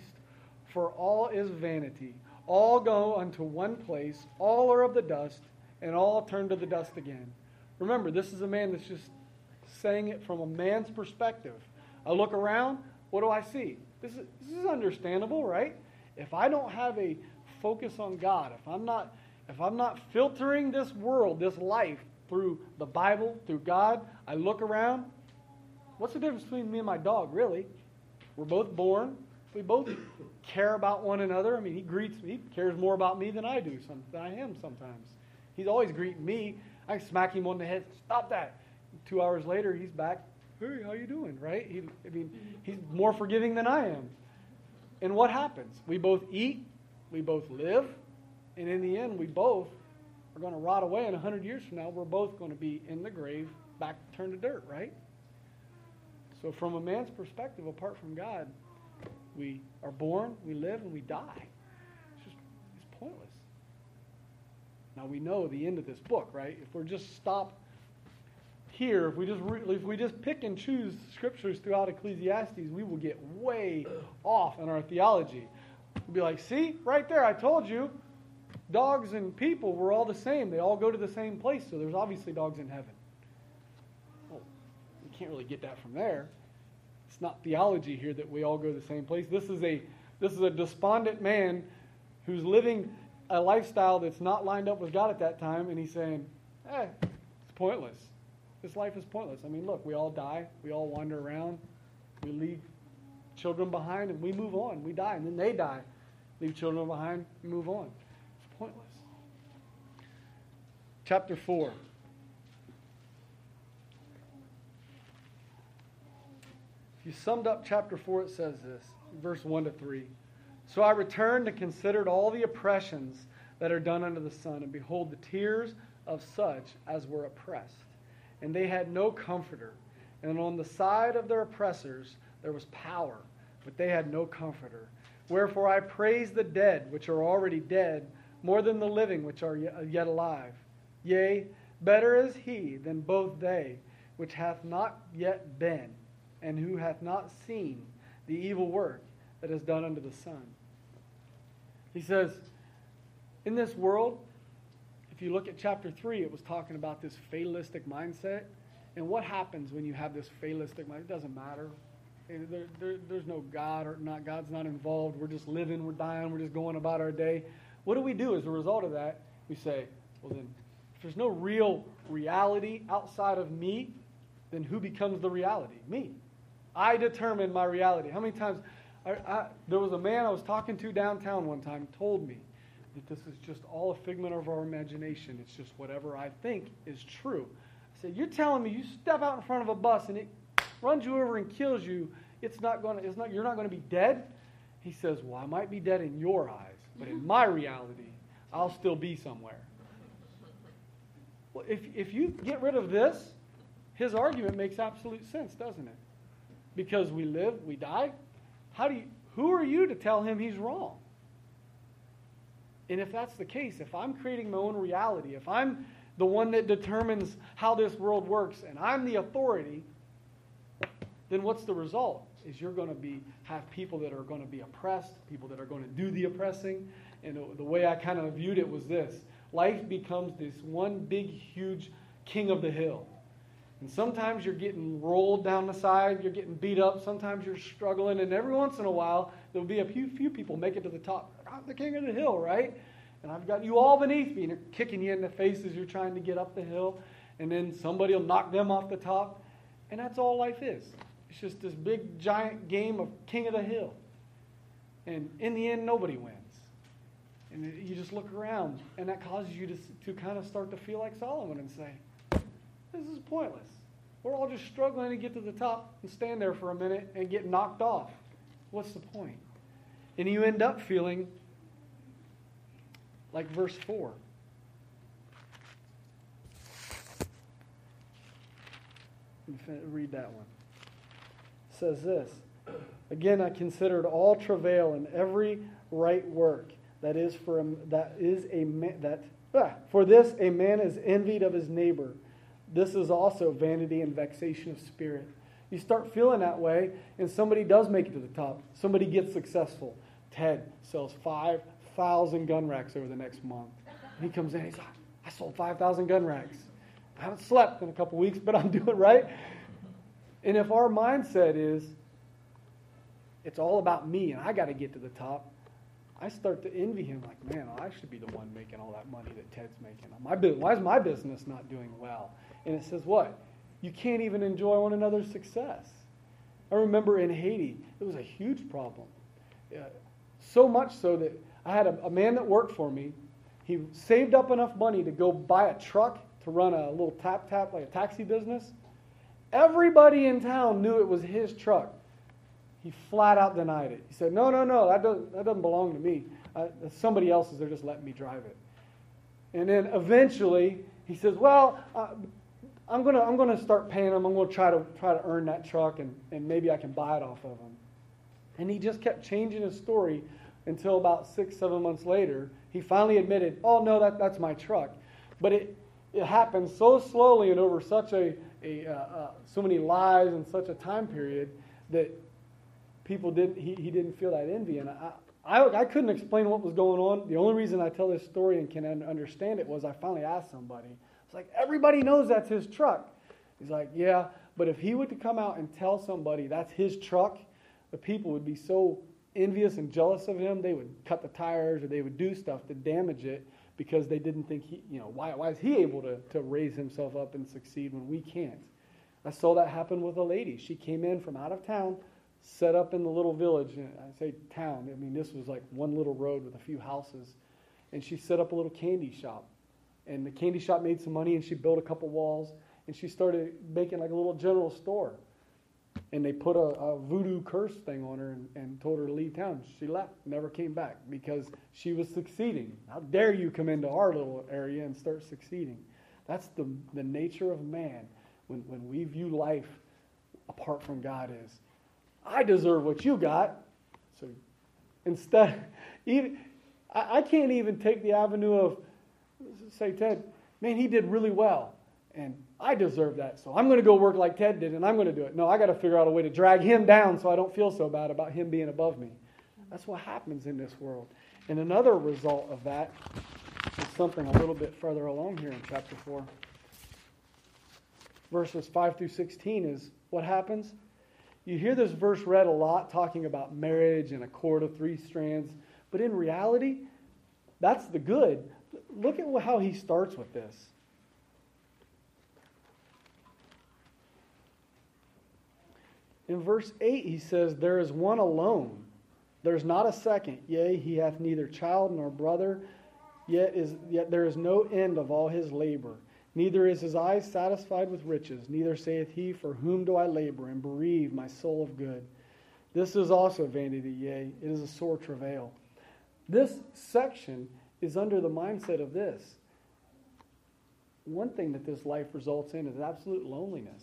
For all is vanity. All go unto one place, all are of the dust, and all turn to the dust again. Remember, this is a man that's just saying it from a man's perspective. I look around, what do I see? This is, this is understandable, right? If I don't have a focus on God, if I'm not if I'm not filtering this world, this life through the Bible, through God, I look around, What's the difference between me and my dog, really? We're both born. We both care about one another. I mean, he greets me, he cares more about me than I do, some, than I am sometimes. He's always greeting me. I smack him on the head, stop that. Two hours later, he's back. Hey, how you doing? Right? He, I mean, he's more forgiving than I am. And what happens? We both eat, we both live, and in the end, we both are going to rot away. And a hundred years from now, we're both going to be in the grave, back turned to dirt. Right? So, from a man's perspective, apart from God, we are born, we live, and we die. It's just it's pointless. Now we know the end of this book, right? If we're just stop here, if we just re- if we just pick and choose scriptures throughout Ecclesiastes, we will get way off in our theology. We'll be like, see, right there, I told you, dogs and people were all the same. They all go to the same place, so there's obviously dogs in heaven Well, you can't really get that from there. It's not theology here that we all go to the same place. This is a this is a despondent man who's living a lifestyle that's not lined up with God at that time, and he's saying, "Hey, it's pointless. This life is pointless. I mean, look, we all die. We all wander around. We leave children behind and we move on. We die and then they die. Leave children behind and move on. It's pointless. Chapter 4. You summed up chapter 4, it says this, verse 1 to 3. So I returned and considered all the oppressions that are done under the sun, and behold, the tears of such as were oppressed. And they had no comforter. And on the side of their oppressors there was power, but they had no comforter. Wherefore I praise the dead, which are already dead, more than the living, which are yet alive. Yea, better is he than both they, which hath not yet been, and who hath not seen the evil work that is done under the sun. He says, in this world, if you look at chapter 3, it was talking about this fatalistic mindset. And what happens when you have this fatalistic mindset? It doesn't matter. There, there, there's no God or not. God's not involved. We're just living, we're dying, we're just going about our day. What do we do as a result of that? We say, well, then, if there's no real reality outside of me, then who becomes the reality? Me. I determine my reality. How many times? I, I, there was a man I was talking to downtown one time told me that this is just all a figment of our imagination. It's just whatever I think is true. I said, You're telling me you step out in front of a bus and it runs you over and kills you, it's not going it's not, you're not going to be dead? He says, Well, I might be dead in your eyes, but in my reality, I'll still be somewhere. Well, if, if you get rid of this, his argument makes absolute sense, doesn't it? Because we live, we die. How do you, who are you to tell him he's wrong? And if that's the case, if I'm creating my own reality, if I'm the one that determines how this world works and I'm the authority, then what's the result? Is you're going to be have people that are going to be oppressed, people that are going to do the oppressing. And the way I kind of viewed it was this life becomes this one big, huge king of the hill. And sometimes you're getting rolled down the side, you're getting beat up, sometimes you're struggling, and every once in a while, there'll be a few, few people make it to the top. I'm the king of the hill, right? And I've got you all beneath me, and they're kicking you in the face as you're trying to get up the hill. And then somebody will knock them off the top. And that's all life is. It's just this big, giant game of king of the hill. And in the end, nobody wins. And you just look around, and that causes you to, to kind of start to feel like Solomon and say, This is pointless. We're all just struggling to get to the top and stand there for a minute and get knocked off. What's the point? And you end up feeling like verse 4. Read that one. It says this Again, I considered all travail and every right work that is for a, that is a that ah, for this a man is envied of his neighbor. This is also vanity and vexation of spirit. You start feeling that way, and somebody does make it to the top. Somebody gets successful. Ted sells 5,000 gun racks over the next month. And he comes in, he's like, I sold 5,000 gun racks. I haven't slept in a couple weeks, but I'm doing right. And if our mindset is, it's all about me and I got to get to the top, I start to envy him like, man, I should be the one making all that money that Ted's making. My, why is my business not doing well? And it says what? You can't even enjoy one another's success. I remember in Haiti, it was a huge problem. Uh, so much so that I had a, a man that worked for me. He saved up enough money to go buy a truck to run a little tap tap, like a taxi business. Everybody in town knew it was his truck. He flat out denied it. He said, No, no, no, that doesn't, that doesn't belong to me. Somebody else's, they're just letting me drive it. And then eventually he says, Well, uh, I'm to I'm gonna start paying him. I'm to try to try to earn that truck and, and maybe I can buy it off of him. And he just kept changing his story until about six, seven months later, he finally admitted, Oh, no, that, that's my truck. But it, it happened so slowly and over such a, a uh, uh, so many lies and such a time period that people didn't he, he didn't feel that envy and I, I, I couldn't explain what was going on the only reason i tell this story and can understand it was i finally asked somebody it's like everybody knows that's his truck he's like yeah but if he were to come out and tell somebody that's his truck the people would be so envious and jealous of him they would cut the tires or they would do stuff to damage it because they didn't think he, you know, why, why is he able to, to raise himself up and succeed when we can't? I saw that happen with a lady. She came in from out of town, set up in the little village. And I say town, I mean, this was like one little road with a few houses. And she set up a little candy shop. And the candy shop made some money, and she built a couple walls, and she started making like a little general store and they put a, a voodoo curse thing on her and, and, told her to leave town. She left, never came back because she was succeeding. How dare you come into our little area and start succeeding? That's the, the nature of man when, when we view life apart from God is, I deserve what you got. So instead, even, I, I can't even take the avenue of, say, Ted, man, he did really well. And I deserve that, so I'm going to go work like Ted did, and I'm going to do it. No, I got to figure out a way to drag him down so I don't feel so bad about him being above me. That's what happens in this world. And another result of that is something a little bit further along here in chapter 4. Verses 5 through 16 is what happens? You hear this verse read a lot talking about marriage and a cord of three strands, but in reality, that's the good. Look at how he starts with this. In verse 8, he says, There is one alone. There's not a second. Yea, he hath neither child nor brother, yet, is, yet there is no end of all his labor. Neither is his eye satisfied with riches, neither saith he, For whom do I labor and bereave my soul of good? This is also vanity, yea, it is a sore travail. This section is under the mindset of this. One thing that this life results in is absolute loneliness.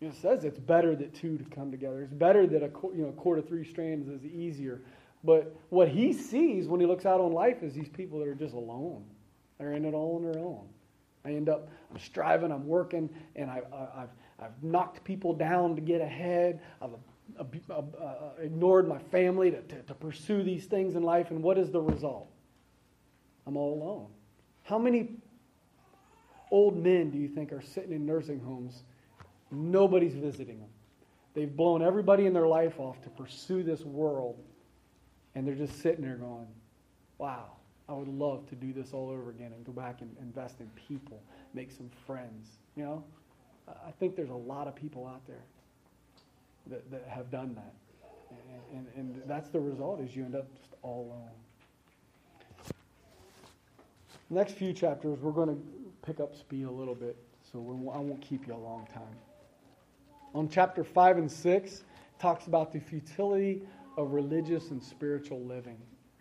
It says it's better that two to come together. It's better that a you know cord of three strands is easier. But what he sees when he looks out on life is these people that are just alone. They're in it all on their own. I end up, I'm striving, I'm working, and I, have I've knocked people down to get ahead. I've uh, ignored my family to, to, to pursue these things in life, and what is the result? I'm all alone. How many old men do you think are sitting in nursing homes Nobody's visiting them. They've blown everybody in their life off to pursue this world, and they're just sitting there going, wow, I would love to do this all over again and go back and invest in people, make some friends. You know, I think there's a lot of people out there that, that have done that. And, and, and that's the result is you end up just all alone. Next few chapters, we're going to pick up speed a little bit, so I won't keep you a long time on chapter 5 and 6 talks about the futility of religious and spiritual living.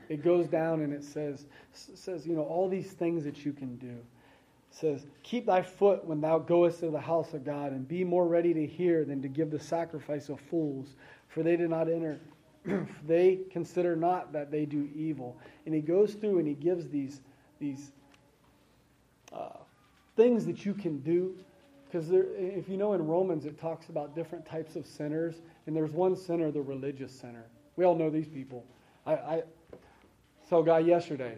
It goes down and it says, says, you know, all these things that you can do. It says, keep thy foot when thou goest to the house of God, and be more ready to hear than to give the sacrifice of fools, for they did not enter. they consider not that they do evil. And he goes through and he gives these, these uh, things that you can do because if you know in Romans, it talks about different types of sinners, and there's one sinner, the religious sinner. We all know these people. I, I saw a guy yesterday,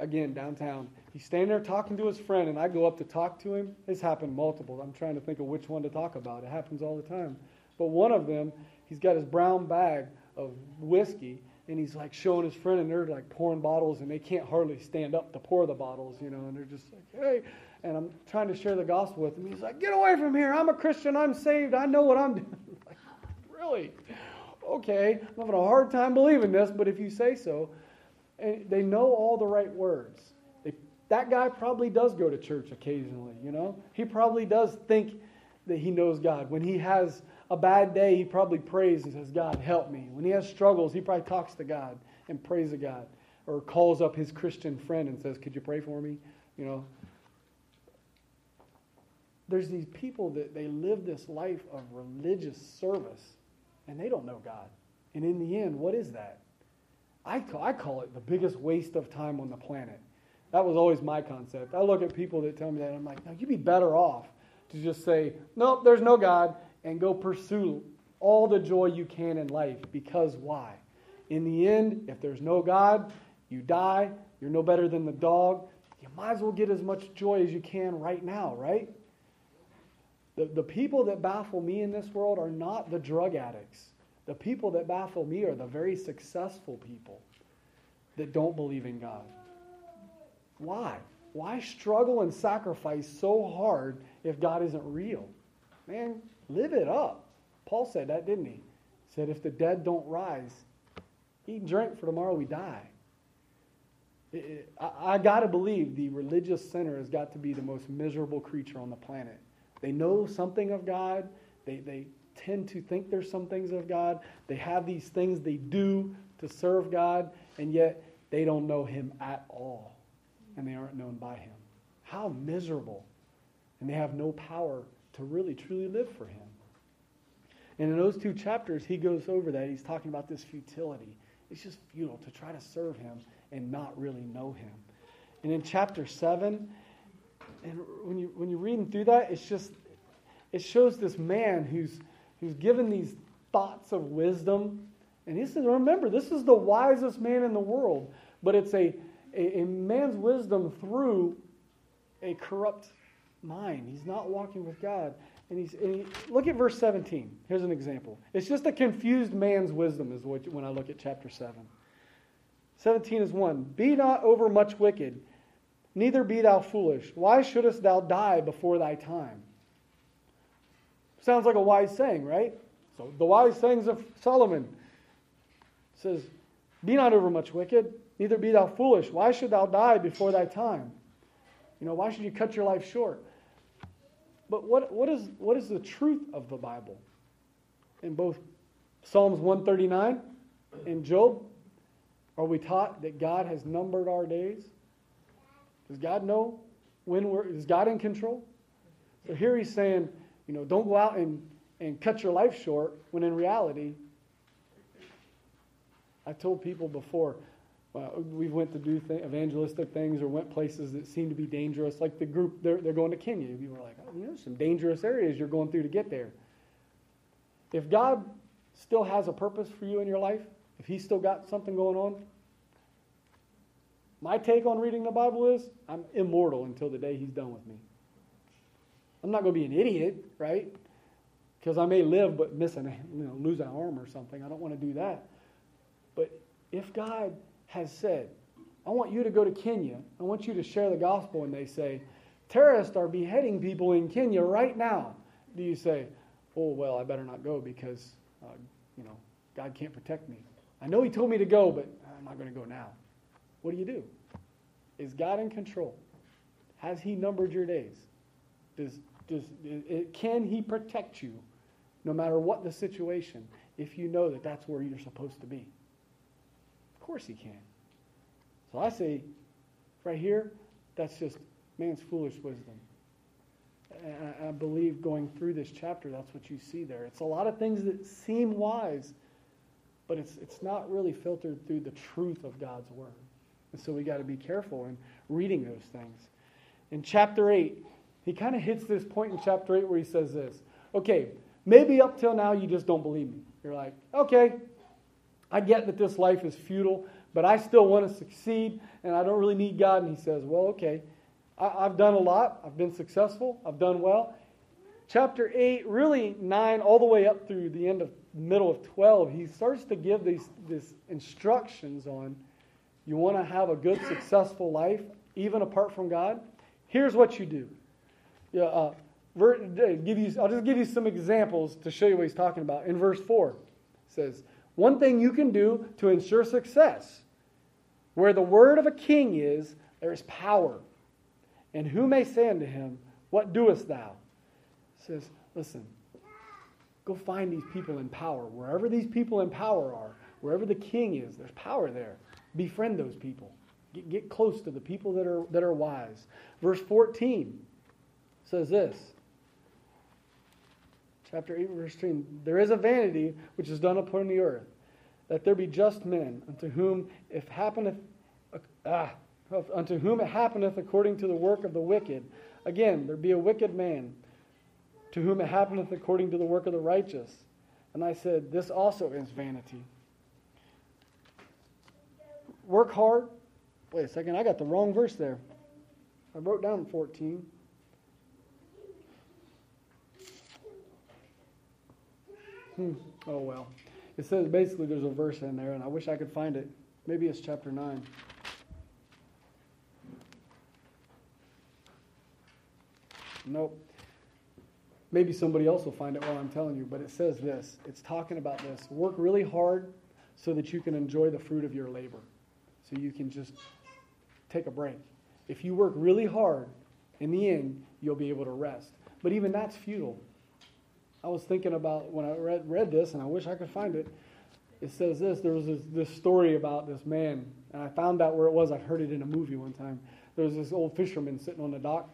again, downtown. He's standing there talking to his friend, and I go up to talk to him. It's happened multiple. I'm trying to think of which one to talk about. It happens all the time. But one of them, he's got his brown bag of whiskey, and he's like showing his friend, and they're like pouring bottles, and they can't hardly stand up to pour the bottles, you know, and they're just like, hey and I'm trying to share the gospel with him. He's like, Get away from here. I'm a Christian. I'm saved. I know what I'm doing. like, really? Okay. I'm having a hard time believing this, but if you say so. And they know all the right words. They, that guy probably does go to church occasionally, you know? He probably does think that he knows God. When he has a bad day, he probably prays and says, God, help me. When he has struggles, he probably talks to God and prays to God or calls up his Christian friend and says, Could you pray for me? You know, there's these people that they live this life of religious service and they don't know God. And in the end, what is that? I call, I call it the biggest waste of time on the planet. That was always my concept. I look at people that tell me that, I'm like, no, you'd be better off to just say, nope, there's no God, and go pursue all the joy you can in life. Because why? In the end, if there's no God, you die, you're no better than the dog. You might as well get as much joy as you can right now, right? The, the people that baffle me in this world are not the drug addicts. The people that baffle me are the very successful people that don't believe in God. Why? Why struggle and sacrifice so hard if God isn't real? Man, live it up. Paul said that, didn't he? He said, if the dead don't rise, eat and drink, for tomorrow we die. It, it, I, I got to believe the religious sinner has got to be the most miserable creature on the planet. They know something of God. They, they tend to think there's some things of God. They have these things they do to serve God, and yet they don't know Him at all, and they aren't known by Him. How miserable. And they have no power to really, truly live for Him. And in those two chapters, he goes over that. He's talking about this futility. It's just futile to try to serve Him and not really know Him. And in chapter 7, and when, you, when you're reading through that, it's just, it shows this man who's, who's given these thoughts of wisdom. And he says, remember, this is the wisest man in the world, but it's a, a, a man's wisdom through a corrupt mind. He's not walking with God. And he's, and he, look at verse 17. Here's an example. It's just a confused man's wisdom, is what, when I look at chapter 7. 17 is 1. Be not overmuch wicked, neither be thou foolish. Why shouldest thou die before thy time? Sounds like a wise saying, right? So the wise sayings of Solomon says, Be not overmuch wicked, neither be thou foolish. Why should thou die before thy time? You know, why should you cut your life short? But what, what, is, what is the truth of the Bible? In both Psalms 139 and Job, are we taught that God has numbered our days? Does God know when we're, is God in control? So here he's saying, you know, don't go out and, and cut your life short when in reality, I told people before, uh, we went to do th- evangelistic things or went places that seemed to be dangerous. Like the group, they're, they're going to Kenya. We were like, oh, you know, some dangerous areas you're going through to get there. If God still has a purpose for you in your life, if He's still got something going on, my take on reading the Bible is I'm immortal until the day He's done with me. I'm not going to be an idiot, right? Because I may live but miss an, you know, lose an arm or something. I don't want to do that. But if God has said, I want you to go to Kenya. I want you to share the gospel. And they say, terrorists are beheading people in Kenya right now. Do you say, oh, well, I better not go because, uh, you know, God can't protect me? I know He told me to go, but I'm not going to go now. What do you do? Is God in control? Has He numbered your days? Does, does, it, can He protect you no matter what the situation if you know that that's where you're supposed to be? Course he can. So I say, right here, that's just man's foolish wisdom. And I believe going through this chapter, that's what you see there. It's a lot of things that seem wise, but it's, it's not really filtered through the truth of God's word. And so we got to be careful in reading those things. In chapter 8, he kind of hits this point in chapter 8 where he says this Okay, maybe up till now you just don't believe me. You're like, okay, I get that this life is futile, but I still want to succeed and I don't really need God. And he says, Well, okay, I, have done a lot. I've been successful. I've done well. Chapter 8, really 9, all the way up through the end of middle of 12, he starts to give these, these instructions on you want to have a good, successful life, even apart from God. Here's what you do. Yeah, uh, give you, I'll just give you some examples to show you what he's talking about. In verse 4, it says, one thing you can do to ensure success where the word of a king is, there is power. And who may say unto him, What doest thou? He says, Listen, go find these people in power. Wherever these people in power are, wherever the king is, there's power there. Befriend those people. Get, get close to the people that are, that are wise. Verse 14 says this chapter 8, verse 13. There is a vanity which is done upon the earth, that there be just men, unto whom if happeneth, ah, unto whom it happeneth according to the work of the wicked. Again, there be a wicked man, to whom it happeneth according to the work of the righteous. And I said, This also is vanity. Work hard. Wait a second, I got the wrong verse there. I wrote down 14. Hmm. Oh, well. It says basically there's a verse in there, and I wish I could find it. Maybe it's chapter 9. Nope. Maybe somebody else will find it while I'm telling you, but it says this. It's talking about this. Work really hard so that you can enjoy the fruit of your labor. So you can just take a break. If you work really hard, in the end, you'll be able to rest. But even that's futile I was thinking about when I read, read this, and I wish I could find it. It says this there was this, this story about this man, and I found out where it was. I heard it in a movie one time. There was this old fisherman sitting on the dock,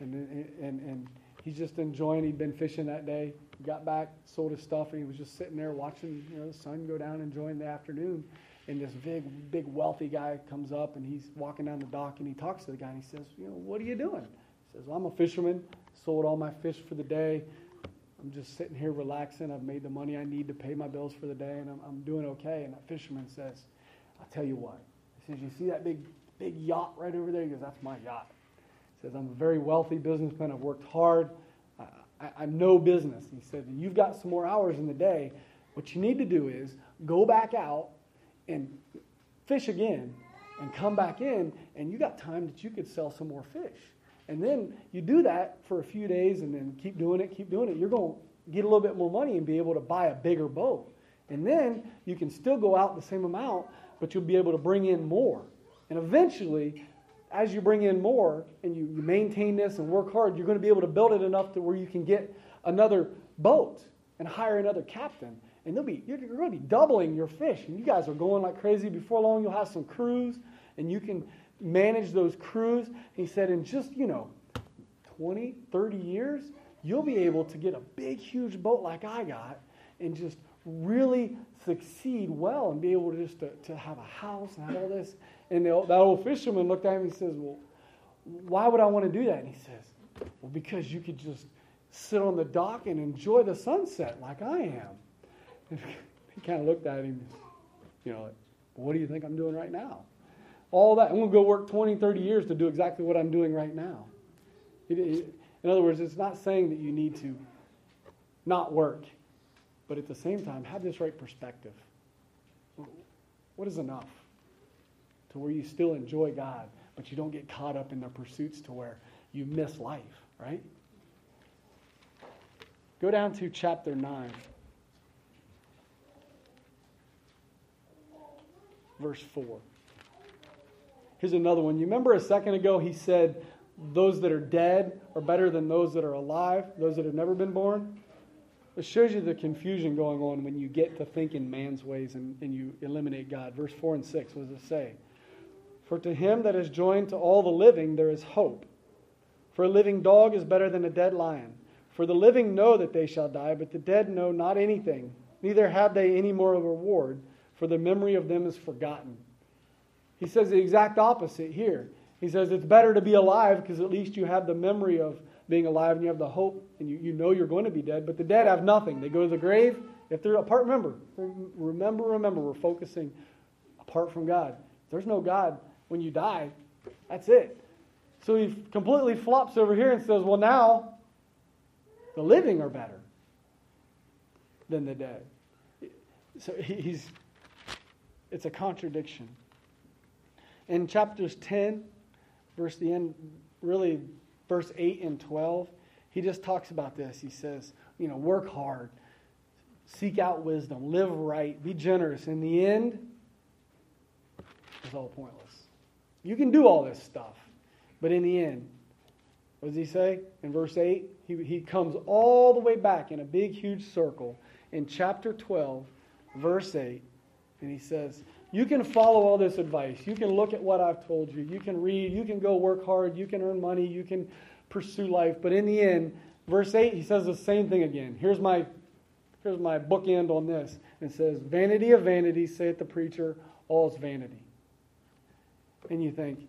and, and, and he's just enjoying. He'd been fishing that day, got back, sold his stuff, and he was just sitting there watching you know, the sun go down, enjoying the afternoon. And this big, big, wealthy guy comes up, and he's walking down the dock, and he talks to the guy, and he says, "You know, what are you doing?" He says, well, "I'm a fisherman. Sold all my fish for the day. I'm just sitting here relaxing. I've made the money I need to pay my bills for the day, and I'm, I'm doing okay." And that fisherman says, "I'll tell you what." He says, "You see that big, big yacht right over there?" He goes, "That's my yacht." He says, "I'm a very wealthy businessman. I've worked hard." I, I know business. He said, You've got some more hours in the day. What you need to do is go back out and fish again and come back in, and you got time that you could sell some more fish. And then you do that for a few days and then keep doing it, keep doing it. You're going to get a little bit more money and be able to buy a bigger boat. And then you can still go out the same amount, but you'll be able to bring in more. And eventually, as you bring in more and you, you maintain this and work hard, you're going to be able to build it enough to where you can get another boat and hire another captain. And they'll be, you're, you're going to be doubling your fish. And you guys are going like crazy. Before long, you'll have some crews and you can manage those crews. He said, in just, you know, 20, 30 years, you'll be able to get a big, huge boat like I got and just really succeed well and be able to just to, to have a house and have all this. And the, that old fisherman looked at him and he says, Well, why would I want to do that? And he says, Well, because you could just sit on the dock and enjoy the sunset like I am. And he kind of looked at him, you know, like, what do you think I'm doing right now? All that, I'm going to go work 20, 30 years to do exactly what I'm doing right now. in other words, it's not saying that you need to not work, but at the same time, have this right perspective. What is enough? to where you still enjoy God, but you don't get caught up in the pursuits to where you miss life, right? Go down to chapter 9. Verse 4. Here's another one. You remember a second ago he said, Those that are dead are better than those that are alive, those that have never been born? It shows you the confusion going on when you get to think in man's ways and, and you eliminate God. Verse 4 and 6, what does it say? For to him that is joined to all the living, there is hope. For a living dog is better than a dead lion. For the living know that they shall die, but the dead know not anything, neither have they any more reward, for the memory of them is forgotten. He says the exact opposite here. He says it's better to be alive because at least you have the memory of being alive and you have the hope and you, you know you're going to be dead. But the dead have nothing. They go to the grave. If they're apart, remember, remember, remember, we're focusing apart from God. There's no God when you die. That's it. So he completely flops over here and says, well, now the living are better than the dead. So he's, it's a contradiction. In chapters 10, verse the end, really verse 8 and 12, he just talks about this. He says, you know, work hard, seek out wisdom, live right, be generous. In the end, it's all pointless. You can do all this stuff. But in the end, what does he say in verse 8? He, he comes all the way back in a big, huge circle in chapter 12, verse 8, and he says, You can follow all this advice. You can look at what I've told you. You can read. You can go work hard. You can earn money. You can pursue life. But in the end, verse 8, he says the same thing again. Here's my, here's my bookend on this. It says, Vanity of vanities, saith the preacher, all's vanity and you think,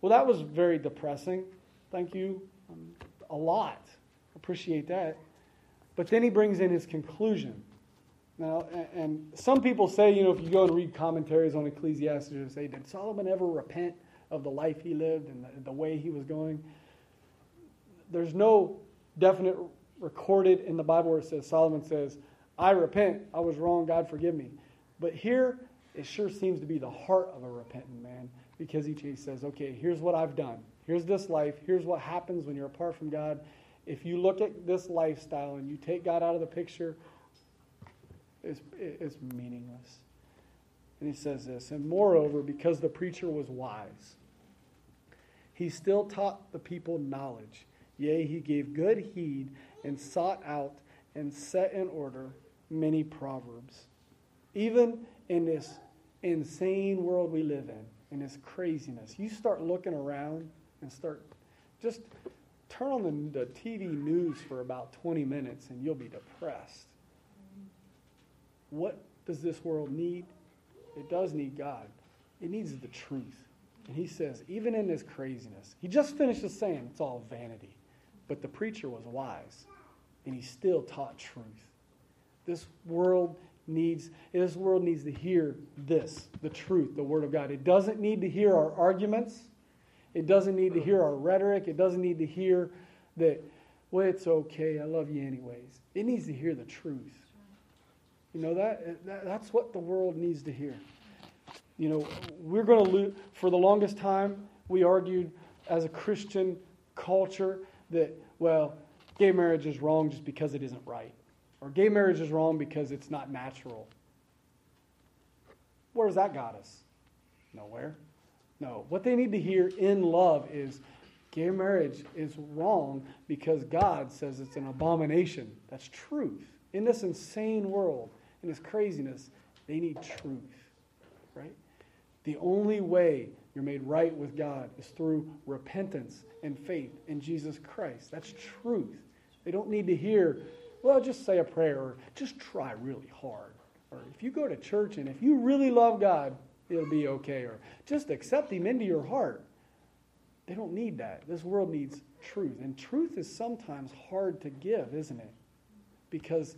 well, that was very depressing. Thank you um, a lot. Appreciate that. But then he brings in his conclusion. Now, and some people say, you know, if you go and read commentaries on Ecclesiastes, they say, did Solomon ever repent of the life he lived and the, the way he was going? There's no definite recorded in the Bible where it says, Solomon says, I repent, I was wrong, God forgive me. But here, it sure seems to be the heart of a repentant man because he says, okay, here's what I've done. Here's this life. Here's what happens when you're apart from God. if you look at this lifestyle and you take God out of the picture, it's, it's meaningless. And he says this, and moreover, because the preacher was wise, he still taught the people knowledge. Yea, he gave good heed and sought out and set in order many proverbs. Even in this insane world we live in, in this craziness, you start looking around and start just turn on the, the TV news for about 20 minutes and you'll be depressed. What does this world need? It does need God. It needs the truth. And he says, even in this craziness, he just finished saying it's all vanity. But the preacher was wise, and he still taught truth. This world needs this world needs to hear this, the truth, the word of God. It doesn't need to hear our arguments. It doesn't need to hear our rhetoric. It doesn't need to hear that, well, it's okay, I love you anyways. It needs to hear the truth. You know that, that that's what the world needs to hear. You know, we're going to lose for the longest time we argued as a Christian culture that well, gay marriage is wrong just because it isn't right. Or gay marriage is wrong because it's not natural. Where has that got us? Nowhere. No. What they need to hear in love is gay marriage is wrong because God says it's an abomination. That's truth. In this insane world, in this craziness, they need truth, right? The only way you're made right with God is through repentance and faith in Jesus Christ. That's truth. They don't need to hear, well, just say a prayer or just try really hard. Or if you go to church and if you really love God, it'll be okay. Or just accept Him into your heart. They don't need that. This world needs truth. And truth is sometimes hard to give, isn't it? Because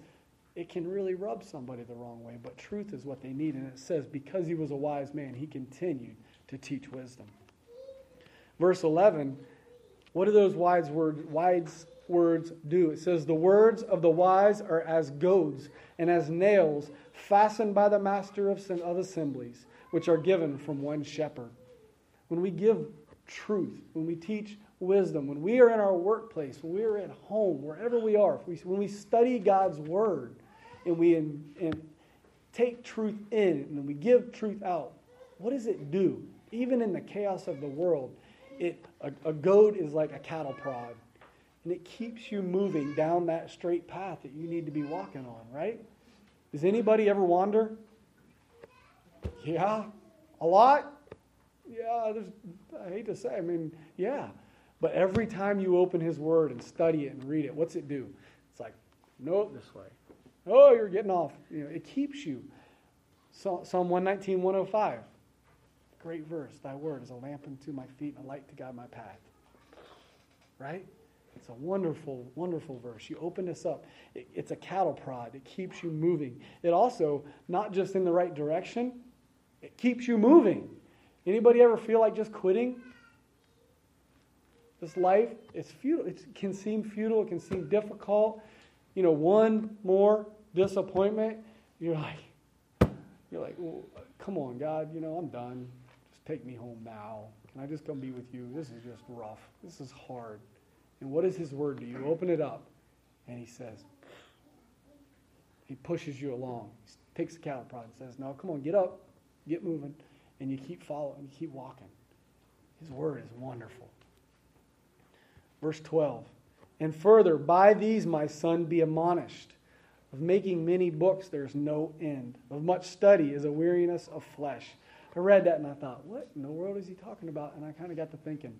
it can really rub somebody the wrong way. But truth is what they need. And it says, because he was a wise man, he continued to teach wisdom. Verse 11, what do those wise words, wise words do? It says, The words of the wise are as goads and as nails fastened by the master of, of assemblies, which are given from one shepherd. When we give truth, when we teach wisdom, when we are in our workplace, when we are at home, wherever we are, we, when we study God's word and we in, in take truth in and we give truth out, what does it do? even in the chaos of the world, it, a, a is like a cattle prod. And it keeps you moving down that straight path that you need to be walking on, right? Does anybody ever wander? Yeah, a lot. Yeah, I hate to say, I mean, yeah. But every time you open His Word and study it and read it, what's it do? It's like, no, this way. Oh, you're getting off. You know, it keeps you. Psalm 119, 105. Great verse. Thy word is a lamp unto my feet and a light to guide my path. Right? It's a wonderful, wonderful verse. You open this up. It, it's a cattle prod. It keeps you moving. It also, not just in the right direction, it keeps you moving. Anybody ever feel like just quitting? This life, it's futile. It can seem futile. It can seem difficult. You know, one more disappointment, you're like, you're like, well, come on, God. You know, I'm done. Just take me home now. Can I just come be with you? This is just rough. This is hard. And what is his word to you? Open it up. And he says, he pushes you along. He takes the cattle prod and says, No, come on, get up, get moving. And you keep following, you keep walking. His word is wonderful. Verse 12. And further, by these, my son, be admonished. Of making many books, there's no end. Of much study is a weariness of flesh. I read that and I thought, what in the world is he talking about? And I kind of got to thinking,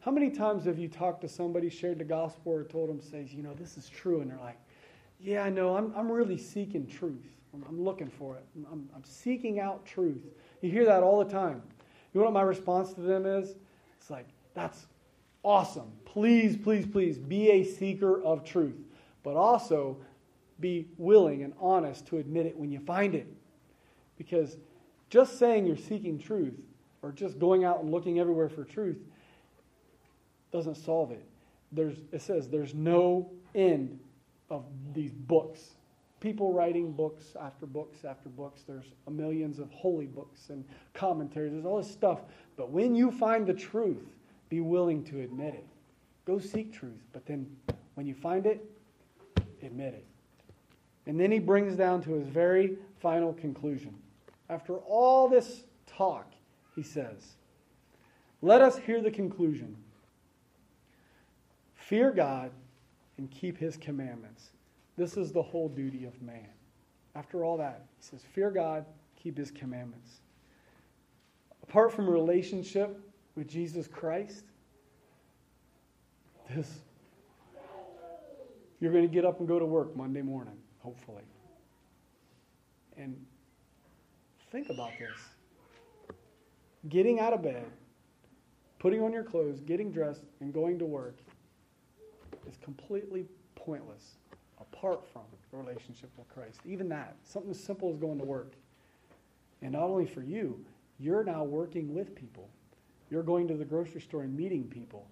how many times have you talked to somebody, shared the gospel, or told them, says, you know, this is true? And they're like, yeah, I know, I'm, I'm really seeking truth. I'm, I'm looking for it. I'm, I'm seeking out truth. You hear that all the time. You know what my response to them is? It's like, that's awesome. Please, please, please be a seeker of truth, but also be willing and honest to admit it when you find it. Because just saying you're seeking truth or just going out and looking everywhere for truth doesn't solve it. There's, it says there's no end of these books. People writing books after books after books. There's millions of holy books and commentaries. There's all this stuff. But when you find the truth, be willing to admit it. Go seek truth, but then When you find it, admit it. And then he brings down to his very final conclusion. After all this talk, he says, Let us hear the conclusion. Fear God and keep his commandments. This is the whole duty of man. After all that, he says, Fear God, keep his commandments. Apart from relationship with Jesus Christ, this you're going to get up and go to work Monday morning, hopefully. And think about this. Getting out of bed, putting on your clothes, getting dressed, and going to work is completely pointless apart from a relationship with Christ. Even that, something as simple as going to work. And not only for you, you're now working with people. You're going to the grocery store and meeting people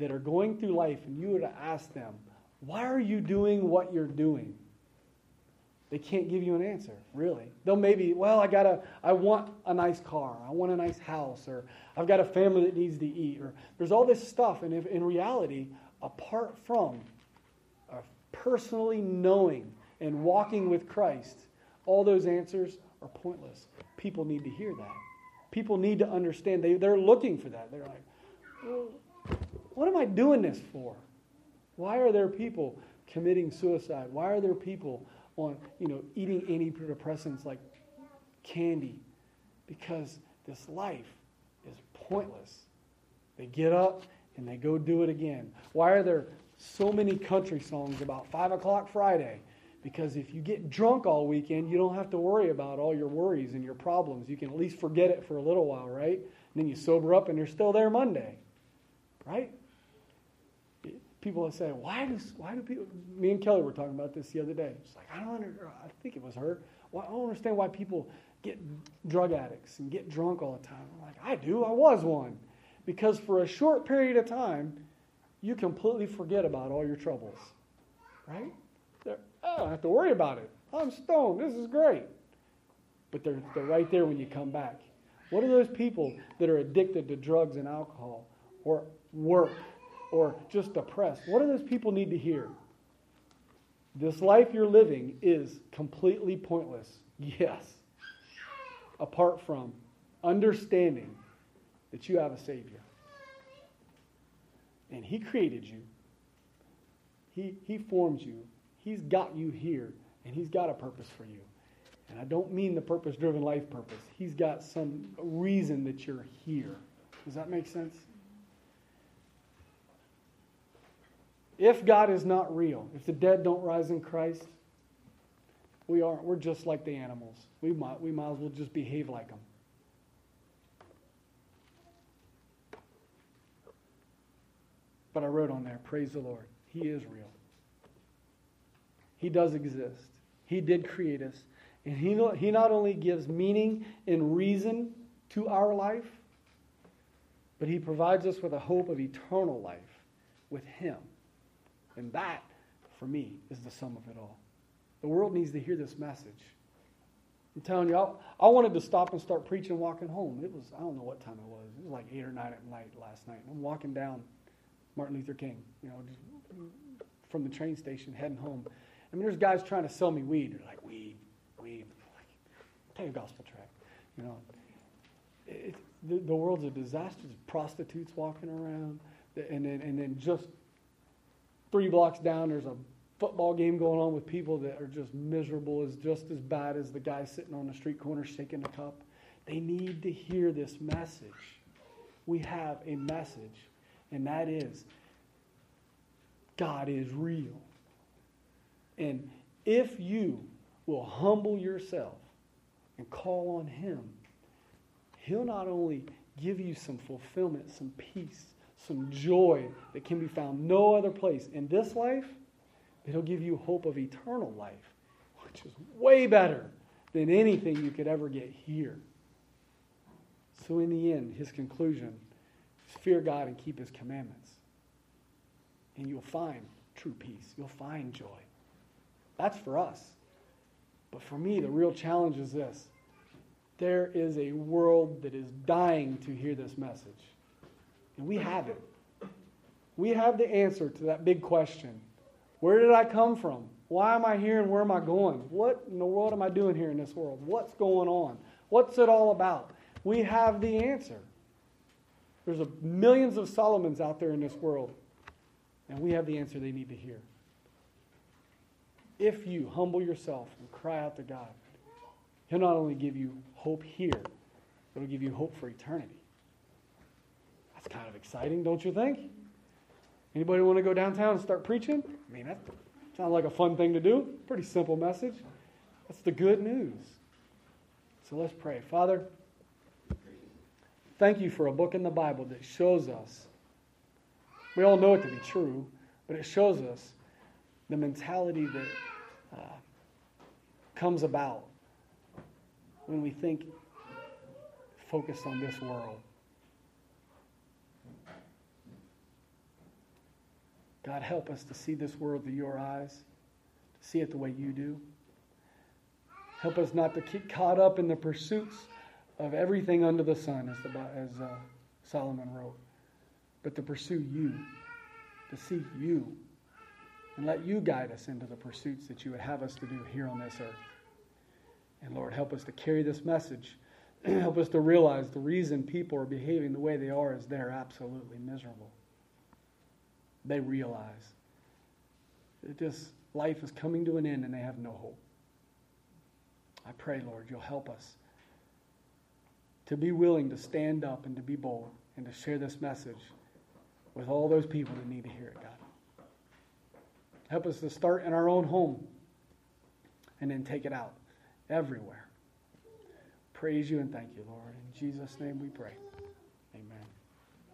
that are going through life, and you would ask them, Why are you doing what you're doing? They can't give you an answer, really. They'll maybe, well, I gotta, I want a nice car, I want a nice house, or I've got a family that needs to eat, or there's all this stuff, and if, in reality, apart from personally knowing and walking with Christ, all those answers are pointless. People need to hear that. People need to understand. They, they're looking for that. They're like, what am I doing this for? Why are there people committing suicide? Why are there people on, you know, eating antidepressants like candy? Because this life is pointless. They get up and they go do it again. Why are there so many country songs about 5 o'clock Friday? Because if you get drunk all weekend, you don't have to worry about all your worries and your problems. You can at least forget it for a little while, right? And then you sober up and you're still there Monday, right? People say, why does why do people? Me and Kelly were talking about this the other day. It's like I don't understand. I think it was her. Well, I don't understand why people get drug addicts and get drunk all the time. I'm like, I do. I was one, because for a short period of time, you completely forget about all your troubles, right? They're, I don't have to worry about it. I'm stoned. This is great. But they're, they're right there when you come back. What are those people that are addicted to drugs and alcohol or work or just depressed? What do those people need to hear? This life you're living is completely pointless. Yes. Apart from understanding that you have a Savior. And He created you, He, he formed you, He's got you here, and He's got a purpose for you. And I don't mean the purpose driven life purpose. He's got some reason that you're here. Does that make sense? If God is not real, if the dead don't rise in Christ, we aren't. We're just like the animals. We might, we might as well just behave like them. But I wrote on there, praise the Lord. He is real. He does exist. He did create us. And he, he not only gives meaning and reason to our life, but he provides us with a hope of eternal life with him. And that, for me, is the sum of it all. The world needs to hear this message. I'm telling you, I, I wanted to stop and start preaching walking home. It was, I don't know what time it was. It was like 8 or 9 at night last night. I'm walking down Martin Luther King, you know, from the train station heading home. I mean, there's guys trying to sell me weed. They're like, weed, weed. Like, take a gospel tract, You know, it, the, the world's a disaster. There's prostitutes walking around. And then, and then just three blocks down, there's a football game going on with people that are just miserable, is just as bad as the guy sitting on the street corner shaking a cup. They need to hear this message. We have a message, and that is God is real. And if you will humble yourself and call on Him, He'll not only give you some fulfillment, some peace, some joy that can be found no other place in this life, but He'll give you hope of eternal life, which is way better than anything you could ever get here. So, in the end, His conclusion is fear God and keep His commandments. And you'll find true peace, you'll find joy. That's for us. But for me, the real challenge is this there is a world that is dying to hear this message. And we have it. We have the answer to that big question Where did I come from? Why am I here and where am I going? What in the world am I doing here in this world? What's going on? What's it all about? We have the answer. There's a, millions of Solomons out there in this world, and we have the answer they need to hear. If you humble yourself and cry out to God, He'll not only give you hope here, but He'll give you hope for eternity. That's kind of exciting, don't you think? Anybody want to go downtown and start preaching? I mean, that sounds like a fun thing to do. Pretty simple message. That's the good news. So let's pray. Father, thank you for a book in the Bible that shows us. We all know it to be true, but it shows us the mentality that uh, comes about when we think focused on this world. God, help us to see this world through your eyes, to see it the way you do. Help us not to get caught up in the pursuits of everything under the sun, as, the, as uh, Solomon wrote, but to pursue you, to seek you, and let you guide us into the pursuits that you would have us to do here on this earth. And Lord, help us to carry this message. help us to realize the reason people are behaving the way they are is they're absolutely miserable. They realize that just life is coming to an end and they have no hope. I pray, Lord, you'll help us to be willing to stand up and to be bold and to share this message with all those people that need to hear it, God. Help us to start in our own home and then take it out everywhere. Praise you and thank you, Lord. In Jesus' name we pray.